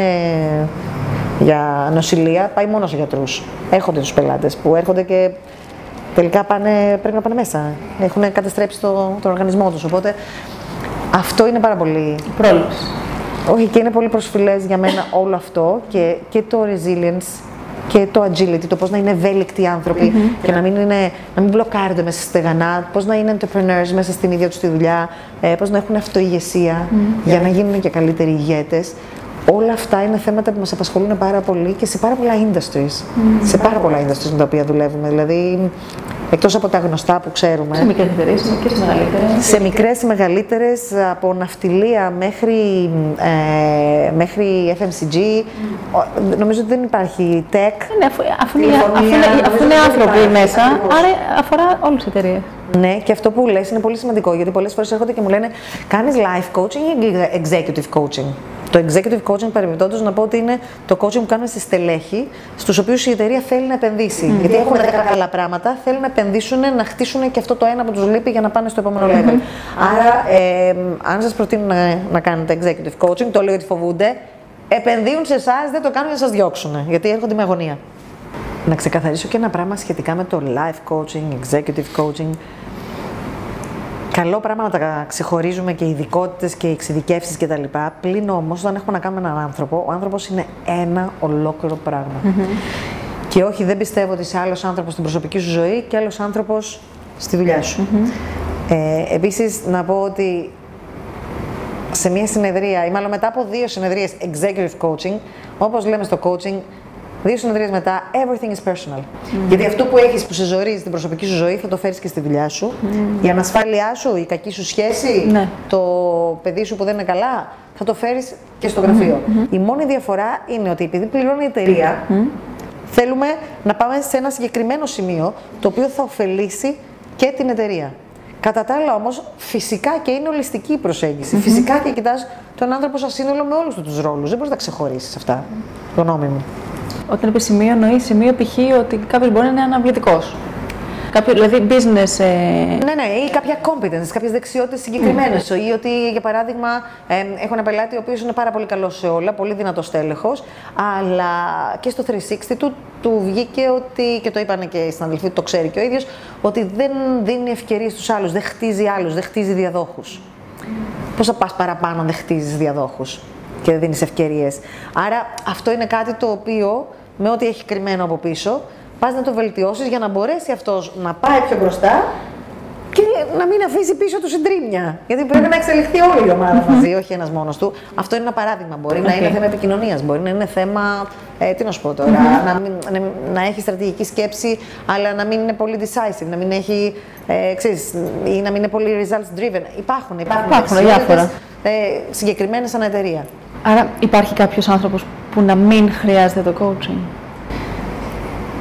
για νοσηλεία, πάει μόνος σε γιατρού. Έρχονται τους πελάτες που έρχονται και τελικά πάνε, πρέπει να πάνε μέσα. Έχουν καταστρέψει το, τον οργανισμό τους. Οπότε αυτό είναι πάρα πολύ. Πρόληψη. Όχι, και είναι πολύ προσφυλές για μένα όλο αυτό και, και το resilience και το agility, το πώς να είναι ευέλικτοι οι άνθρωποι και να μην, είναι, να μην μπλοκάρονται μέσα στη στεγανά, πώς να είναι entrepreneurs μέσα στην ίδια τους τη δουλειά, ε, πώς να έχουν αυτοηγεσία για να γίνουν και καλύτεροι ηγέτες. Όλα αυτά είναι θέματα που μας απασχολούν πάρα πολύ και σε πάρα πολλά industries. Σε πάρα πολλά industries με τα οποία δουλεύουμε. Δηλαδή, εκτός από τα γνωστά που ξέρουμε. Σε μικρές εταιρείες, σε μικρές ή μεγαλύτερες. Σε μικρές ή μεγαλύτερες, από ναυτιλία μέχρι, ε, μέχρι FMCG. Ο- Νομίζω ότι δεν υπάρχει tech. Ναι, αφού, αφού, είναι, Τηλεφωνία, αφού, είναι, νομίζω αφού ότι είναι δεν άνθρωποι υπάρχει. μέσα, Ακριβώς. άρα αφορά όλες τις εταιρείες. Ναι, και αυτό που λες είναι πολύ σημαντικό γιατί πολλές φορές έρχονται και μου λένε Κάνεις life coaching ή executive coaching; Το executive coaching, παρεμπιπτόντω, να πω ότι είναι το coaching που κάνουμε στη στελέχη, στους οποίους η εταιρεία θέλει να επενδύσει. Γιατί έχουν 10 καλά πράγματα, θέλουν να επενδύσουν, να χτίσουν και αυτό το ένα που τους λείπει για να πάνε στο επόμενο level. Άρα, ε, αν σας προτείνουν να, να κάνετε executive coaching, το λέω γιατί φοβούνται, επενδύουν σε εσάς, δεν το κάνουν για να σας διώξουν. Γιατί έρχονται με αγωνία. Να ξεκαθαρίσω και ένα πράγμα σχετικά με το life coaching, executive coaching. Καλό πράγμα να τα ξεχωρίζουμε και ειδικότητες και εξειδικεύσεις κτλ. Πλην όμως, όταν έχουμε να κάνουμε έναν άνθρωπο, ο άνθρωπος είναι ένα ολόκληρο πράγμα. Και όχι, δεν πιστεύω ότι είσαι άλλος άνθρωπος στην προσωπική σου ζωή και άλλος άνθρωπος στη δουλειά σου. Ε, Επίσης, να πω ότι σε μια συνεδρία, ή μάλλον μετά από δύο συνεδρίες executive coaching, όπως λέμε στο coaching, δύο συνεδρίες μετά, everything is personal. Γιατί αυτό που έχεις που σε ζορίζει στην προσωπική σου ζωή θα το φέρεις και στη δουλειά σου. Η ανασφάλειά σου, η κακή σου σχέση, Ναι. το παιδί σου που δεν είναι καλά, θα το φέρεις και στο γραφείο. Η μόνη διαφορά είναι ότι επειδή πληρώνει η εταιρεία, θέλουμε να πάμε σε ένα συγκεκριμένο σημείο το οποίο θα ωφελήσει και την εταιρεία. Κατά τα άλλα όμως, φυσικά και είναι ολιστική η προσέγγιση. Φυσικά και κοιτάς τον άνθρωπο σαν σύνολο με όλους του ρόλους. Δεν μπορείς να τα ξεχωρίσεις αυτά. Γνώμη μου. Όταν είπε σημείο, εννοείς σημείο π.χ. ότι κάποιος μπορεί να είναι αναβλητικός. Κάποιο, δηλαδή business. Ε, Ναι, ναι, ή κάποια competence, κάποιες δεξιότητες συγκεκριμένες. Ή ότι, για παράδειγμα, ε, έχω ένα πελάτη ο οποίος είναι πάρα πολύ καλός σε όλα, πολύ δυνατός τέλεχο, αλλά και στο 360 του, του βγήκε ότι, και το είπαν και οι συναδελφοί, το ξέρει και ο ίδιος, ότι δεν δίνει ευκαιρίες στους άλλους, δεν χτίζει άλλους, δεν χτίζει διαδόχους. Πώ θα πας παραπάνω αν δεν χτίζεις διαδόχους; Και δεν δίνεις ευκαιρίες. Άρα αυτό είναι κάτι το οποίο με ό,τι έχει κρυμμένο από πίσω, πας να το βελτιώσεις για να μπορέσει αυτός να πάει πιο μπροστά και να μην αφήσει πίσω του συντρίμια. Γιατί πρέπει να εξελιχθεί όλη η ομάδα μαζί, όχι ένας μόνος του. Αυτό είναι ένα παράδειγμα. Μπορεί να είναι θέμα επικοινωνίας, μπορεί να είναι θέμα. Ε, τι να σου πω τώρα, να, μην, να, να έχει στρατηγική σκέψη, αλλά να μην είναι πολύ decisive, να μην έχει. Ε, ξέρεις, ή να μην είναι πολύ results driven. Υπάρχουν, υπάρχουν, Υπάρχουν δεξιότητες, διάφορα. Ε, Συγκεκριμένες σαν εταιρεία. Άρα υπάρχει κάποιος άνθρωπος που να μην χρειάζεται το coaching;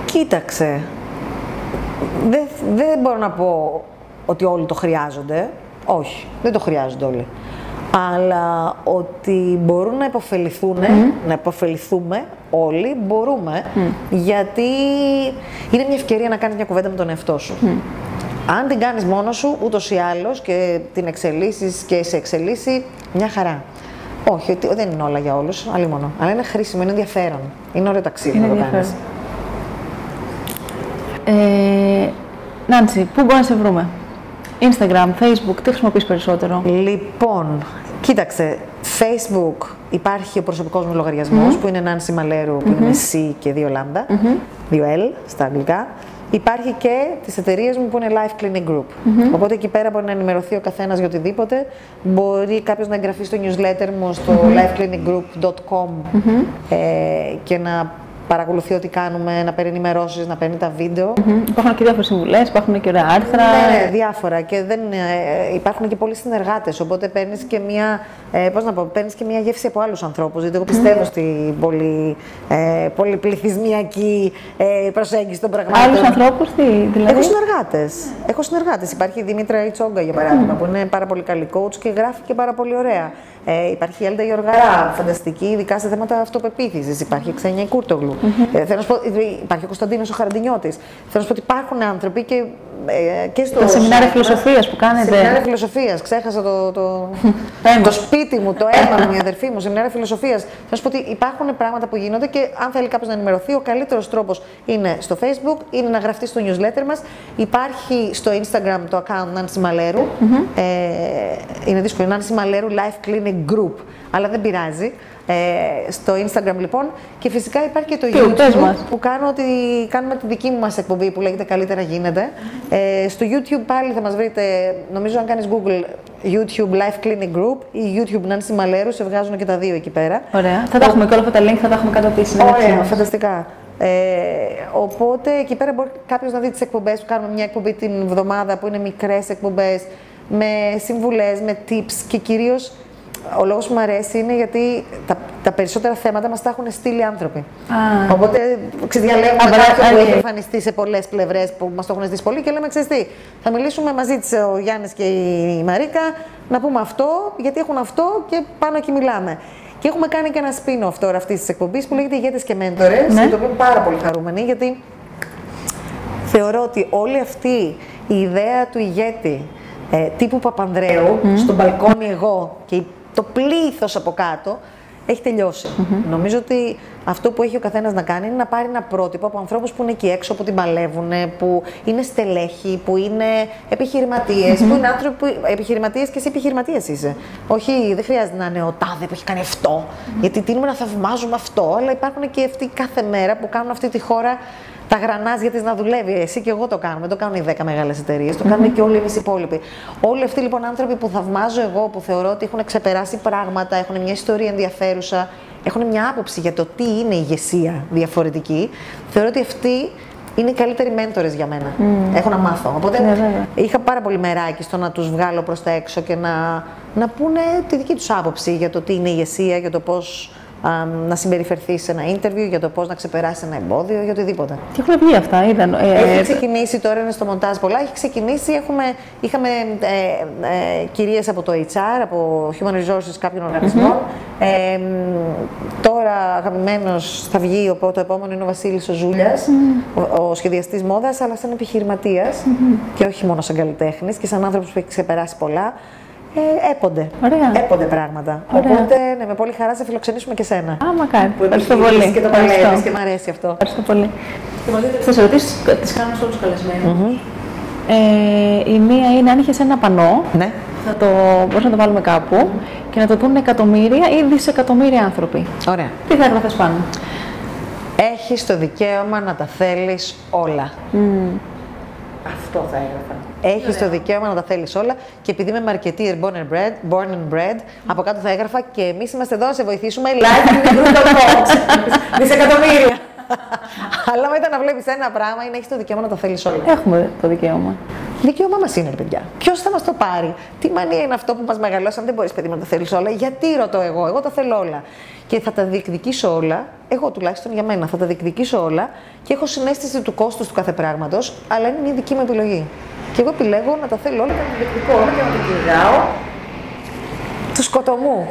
Κοίταξε. Δεν, δεν μπορώ να πω ότι όλοι το χρειάζονται. Όχι, δεν το χρειάζονται όλοι. Αλλά ότι μπορούν να υποφεληθούν, να υποφεληθούμε όλοι, μπορούμε, γιατί είναι μια ευκαιρία να κάνεις μια κουβέντα με τον εαυτό σου. Αν την κάνεις μόνος σου, ούτως ή άλλως, και την εξελίσσεις και σε εξελίσσει, μια χαρά. Όχι, ότι δεν είναι όλα για όλους, άλλη μόνο. Αλλά είναι χρήσιμο, είναι ενδιαφέρον. Είναι ωραίο ταξίδι Είναι να το ενδιαφέρον. κάνεις. Ε, Νάντσι, πού μπορούμε να σε βρούμε; Instagram, Facebook, τι χρησιμοποιείς περισσότερο; Λοιπόν, κοίταξε, Facebook υπάρχει ο προσωπικός μου λογαριασμος που είναι Nancy Μαλέρου, που είναι με C και δύο λάμδα, δύο L στα αγγλικά. Υπάρχει και τη εταιρεία μου που είναι Life Clinic Group. Οπότε εκεί πέρα μπορεί να ενημερωθεί ο καθένας για οτιδήποτε. Μπορεί κάποιος να εγγραφεί στο newsletter μου στο lifeclinicgroup.com ε, και να παρακολουθεί ό,τι κάνουμε, να παίρνει ενημερώσεις, να παίρνει τα βίντεο. Μμμ. Υπάρχουν και διάφορες συμβουλές, υπάρχουν και ωραία άρθρα. Ναι, ναι, διάφορα. Και δεν, ε, υπάρχουν και πολλοί συνεργάτες. Οπότε παίρνεις και μία. Ε, πώς να πω, παίρνεις και μία γεύση από άλλους ανθρώπους. Γιατί εγώ πιστεύω στην πολύ, ε, πολυπληθυσμιακή ε, προσέγγιση των πραγμάτων. Άλλους ανθρώπους, τι δηλαδή; Έχω συνεργάτες. Έχω συνεργάτες. Υπάρχει η Δήμητρα Ιτσόγκα, για παράδειγμα, που είναι πάρα πολύ καλή coach και γράφει και πάρα πολύ ωραία. Ε, υπάρχει η Έλντα Γιοργαρά, φανταστική, ειδικά σε θέματα αυτοπεποίθησης. Υπάρχει η Ξένια Κούρτογλου. Του. Ε, θέλω να σου πω, υπάρχει ο Κωνσταντίνος ο Χαραντινιώτη. Θέλω να σου πω ότι υπάρχουν άνθρωποι και, ε, και στο. Τα σεμινάρια φιλοσοφίας που κάνετε. Σεμινάρια φιλοσοφίας. Ξέχασα το, το, το σπίτι μου, το αίμα μου, η αδερφή μου. Σεμινάρια φιλοσοφίας. Θα σου πω ότι υπάρχουν πράγματα που γίνονται και αν θέλει κάποιος να ενημερωθεί, ο καλύτερος τρόπος είναι στο Facebook, είναι να γραφτεί στο newsletter μας. Υπάρχει στο Instagram το account Nancy Μαλέρου. Ε, είναι δύσκολο. Nancy Μαλέρου Life Clinic Group. Αλλά δεν πειράζει. Ε, στο Instagram λοιπόν και φυσικά υπάρχει και το YouTube που κάνω ότι κάνουμε τη δική μας εκπομπή που λέγεται Καλύτερα γίνεται. Ε, στο YouTube πάλι θα μας βρείτε, νομίζω αν κάνεις Google YouTube Life Clinic Group ή YouTube Nancy Μαλέρου, σε βγάζουν και τα δύο εκεί πέρα. Ωραία. Θα τα έχουμε και όλα αυτά τα link, θα τα έχουμε κάτω από τη συνέντευξη. Ωραία, φανταστικά. Ε, οπότε εκεί πέρα μπορεί κάποιος να δει τις εκπομπές που κάνουμε μια εκπομπή την εβδομάδα που είναι μικρές εκπομπές με συμβουλές, με tips και κυρίως ο λόγος που μου αρέσει είναι γιατί τα, τα περισσότερα θέματα μας τα έχουν στείλει άνθρωποι. Α. Οπότε ξεδιαλέγουμε κάποιον που έχει εμφανιστεί σε πολλές πλευρές που μας το έχουν ζητήσει πολύ και λέμε: Ξέρεις τι, θα μιλήσουμε μαζί τη ο Γιάννης και η Μαρίκα να πούμε αυτό, γιατί έχουν αυτό και πάνω εκεί μιλάμε. Και έχουμε κάνει και ένα spin-off τώρα αυτής της εκπομπής που λέγεται Ηγέτες και Μέντορες. Ναι. το οποίο είμαι πάρα πολύ χαρούμενη γιατί θεωρώ ότι όλη αυτή η ιδέα του ηγέτη ε, τύπου Παπανδρέου, mm. στο μπαλκόνι εγώ και το πλήθος από κάτω έχει τελειώσει. Νομίζω ότι αυτό που έχει ο καθένας να κάνει είναι να πάρει ένα πρότυπο από ανθρώπους που είναι εκεί έξω, που την παλεύουν, που είναι στελέχοι, που είναι επιχειρηματίες, που είναι άνθρωποι επιχειρηματίες και εσύ επιχειρηματίας είσαι. Όχι, δεν χρειάζεται να είναι ο τάδε που έχει κάνει αυτό, γιατί τίνουμε να θαυμάζουμε αυτό, αλλά υπάρχουν και αυτοί κάθε μέρα που κάνουν αυτή τη χώρα τα γρανάζια της να δουλεύει. Εσύ και εγώ το κάνουμε. Το κάνουν οι 10 μεγάλες εταιρείες, το κάνουν και όλοι εμείς οι υπόλοιποι. Όλοι αυτοί λοιπόν άνθρωποι που θαυμάζω εγώ, που θεωρώ ότι έχουν ξεπεράσει πράγματα, έχουν μια ιστορία ενδιαφέρουσα, έχουν μια άποψη για το τι είναι ηγεσία διαφορετική, θεωρώ ότι αυτοί είναι οι καλύτεροι μέντορες για μένα. Mm. Έχω να μάθω. Οπότε ναι, είχα πάρα πολύ μεράκι στο να τους βγάλω προς τα έξω και να, να πούνε τη δική τους άποψη για το τι είναι ηγεσία, για το πώς να συμπεριφερθείς σε ένα interview, για το πώς να ξεπεράσεις ένα εμπόδιο, για οτιδήποτε. Και έχουν βγει αυτά, είδαν. Ε, έχει ξεκινήσει τώρα, είναι στο μοντάζ πολλά. Έχει ξεκινήσει, έχουμε, είχαμε ε, ε, κυρίες από το HR, από Human Resources κάποιων οργανισμών. Mm-hmm. Ε, τώρα αγαπημένος θα βγει, ο, το επόμενο είναι ο Βασίλης ο Ζούλιας, mm-hmm. ο, ο σχεδιαστής μόδας, αλλά σαν επιχειρηματίας mm-hmm. και όχι μόνο σαν καλλιτέχνης και σαν άνθρωπος που έχει ξεπεράσει πολλά ε, έπονται. Ωραία. Έπονται πράγματα. Ωραία. Οπότε ναι, με πολύ χαρά σε φιλοξενήσουμε και σένα. Α, μακάρι. Που Ευχαριστώ πολύ. Και το παλεύεις και μου αρέσει αυτό. Ευχαριστώ πολύ. Θα σε ρωτήσω, τις κάνω σε όλους τους καλεσμένους. Mm-hmm. Ε, η μία είναι αν είχες ένα πανό. Ναι. Θα το μπορούμε να το βάλουμε κάπου και να το δουν εκατομμύρια ή δισεκατομμύρια άνθρωποι. Ωραία. Τι θα έγραφες πάνω; Έχεις το δικαίωμα να τα θέλεις όλα. Mm. Αυτό θα έγραφα. Έχεις το δικαίωμα να τα θέλεις όλα και επειδή είμαι marketeer born and bred, born and bred από κάτω θα έγραφα και εμείς είμαστε εδώ να σε βοηθήσουμε. Like in the group Δισεκατομμύρια. Αλλά μετά να βλέπεις ένα πράγμα είναι να έχεις το δικαίωμα να τα θέλεις όλα. Έχουμε το δικαίωμα. Δικαίωμά μας είναι, παιδιά. Ποιος θα μας το πάρει, Τι μανία είναι αυτό που μας μεγαλώσαν, δεν μπορείς παιδί να τα θέλεις όλα. Γιατί ρωτώ εγώ, εγώ τα θέλω όλα. Και θα τα διεκδικήσω όλα, εγώ τουλάχιστον για μένα, θα τα διεκδικήσω όλα και έχω συνέστηση του κόστους του κάθε πράγματος, αλλά είναι μια δική μου επιλογή. Και εγώ επιλέγω να τα θέλω όλα και να τα διεκδικώ όλα και να τα κυνηγάω του σκοτωμού.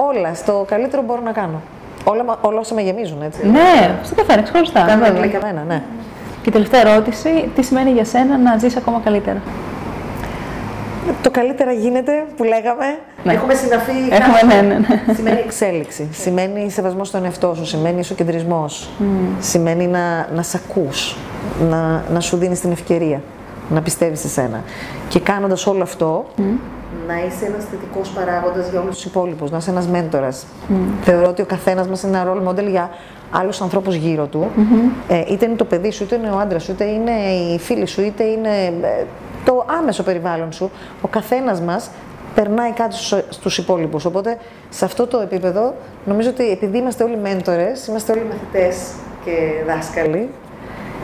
όλα στο καλύτερο μπορώ να κάνω. Όλα, όλα όσα με γεμίζουν, έτσι. Ναι, στο καθένα, ξεχωριστά. Καθένα, για μένα, ναι. Και τελευταία ερώτηση, τι σημαίνει για σένα να ζεις ακόμα καλύτερα; Το καλύτερα γίνεται που λέγαμε. Ναι. Έχουμε συναφεί. Έχουμε, ναι, ναι, ναι. Σημαίνει εξέλιξη. Σημαίνει σεβασμός στον εαυτό σου. Σημαίνει ισοκεντρισμό. Mm. Σημαίνει να, να σ' ακούς. Να, να σου δίνεις την ευκαιρία. Να πιστεύεις σε σένα. Και κάνοντας όλο αυτό, mm. να είσαι ένας θετικός παράγοντας για όλους τους υπόλοιπους. Να είσαι ένας μέντορας. Mm. Θεωρώ ότι ο καθένας μας είναι ένα role model για άλλου ανθρώπου γύρω του. Mm-hmm. Ε, είτε είναι το παιδί σου, είτε είναι ο άντρας σου, είτε είναι οι φίλοι σου, είτε είναι ε, το άμεσο περιβάλλον σου. Ο καθένας μας περνάει κάτι στους υπόλοιπους. Οπότε σε αυτό το επίπεδο νομίζω ότι επειδή είμαστε όλοι μέντορες, είμαστε όλοι μαθητές και δάσκαλοι,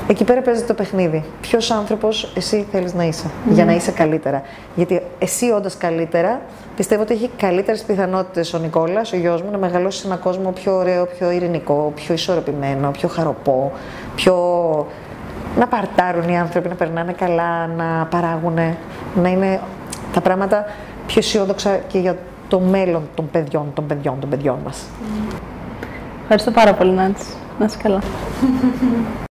εκεί πέρα παίζει το παιχνίδι. Ποιος άνθρωπος εσύ θέλεις να είσαι για να είσαι καλύτερα. Γιατί εσύ όντας καλύτερα, πιστεύω ότι έχει καλύτερες πιθανότητες ο Νικόλας, ο γιος μου, να μεγαλώσει σε έναν κόσμο πιο ωραίο, πιο ειρηνικό, πιο ισορροπημένο, πιο χαροπό, πιο να παρτάρουν οι άνθρωποι, να περνάνε καλά, να παράγουν, να είναι τα πράγματα πιο αισιόδοξα και για το μέλλον των παιδιών, των παιδιών, των παιδιών μας. Ευχαριστώ πάρα πολύ, Νάντς. Να είσαι καλά.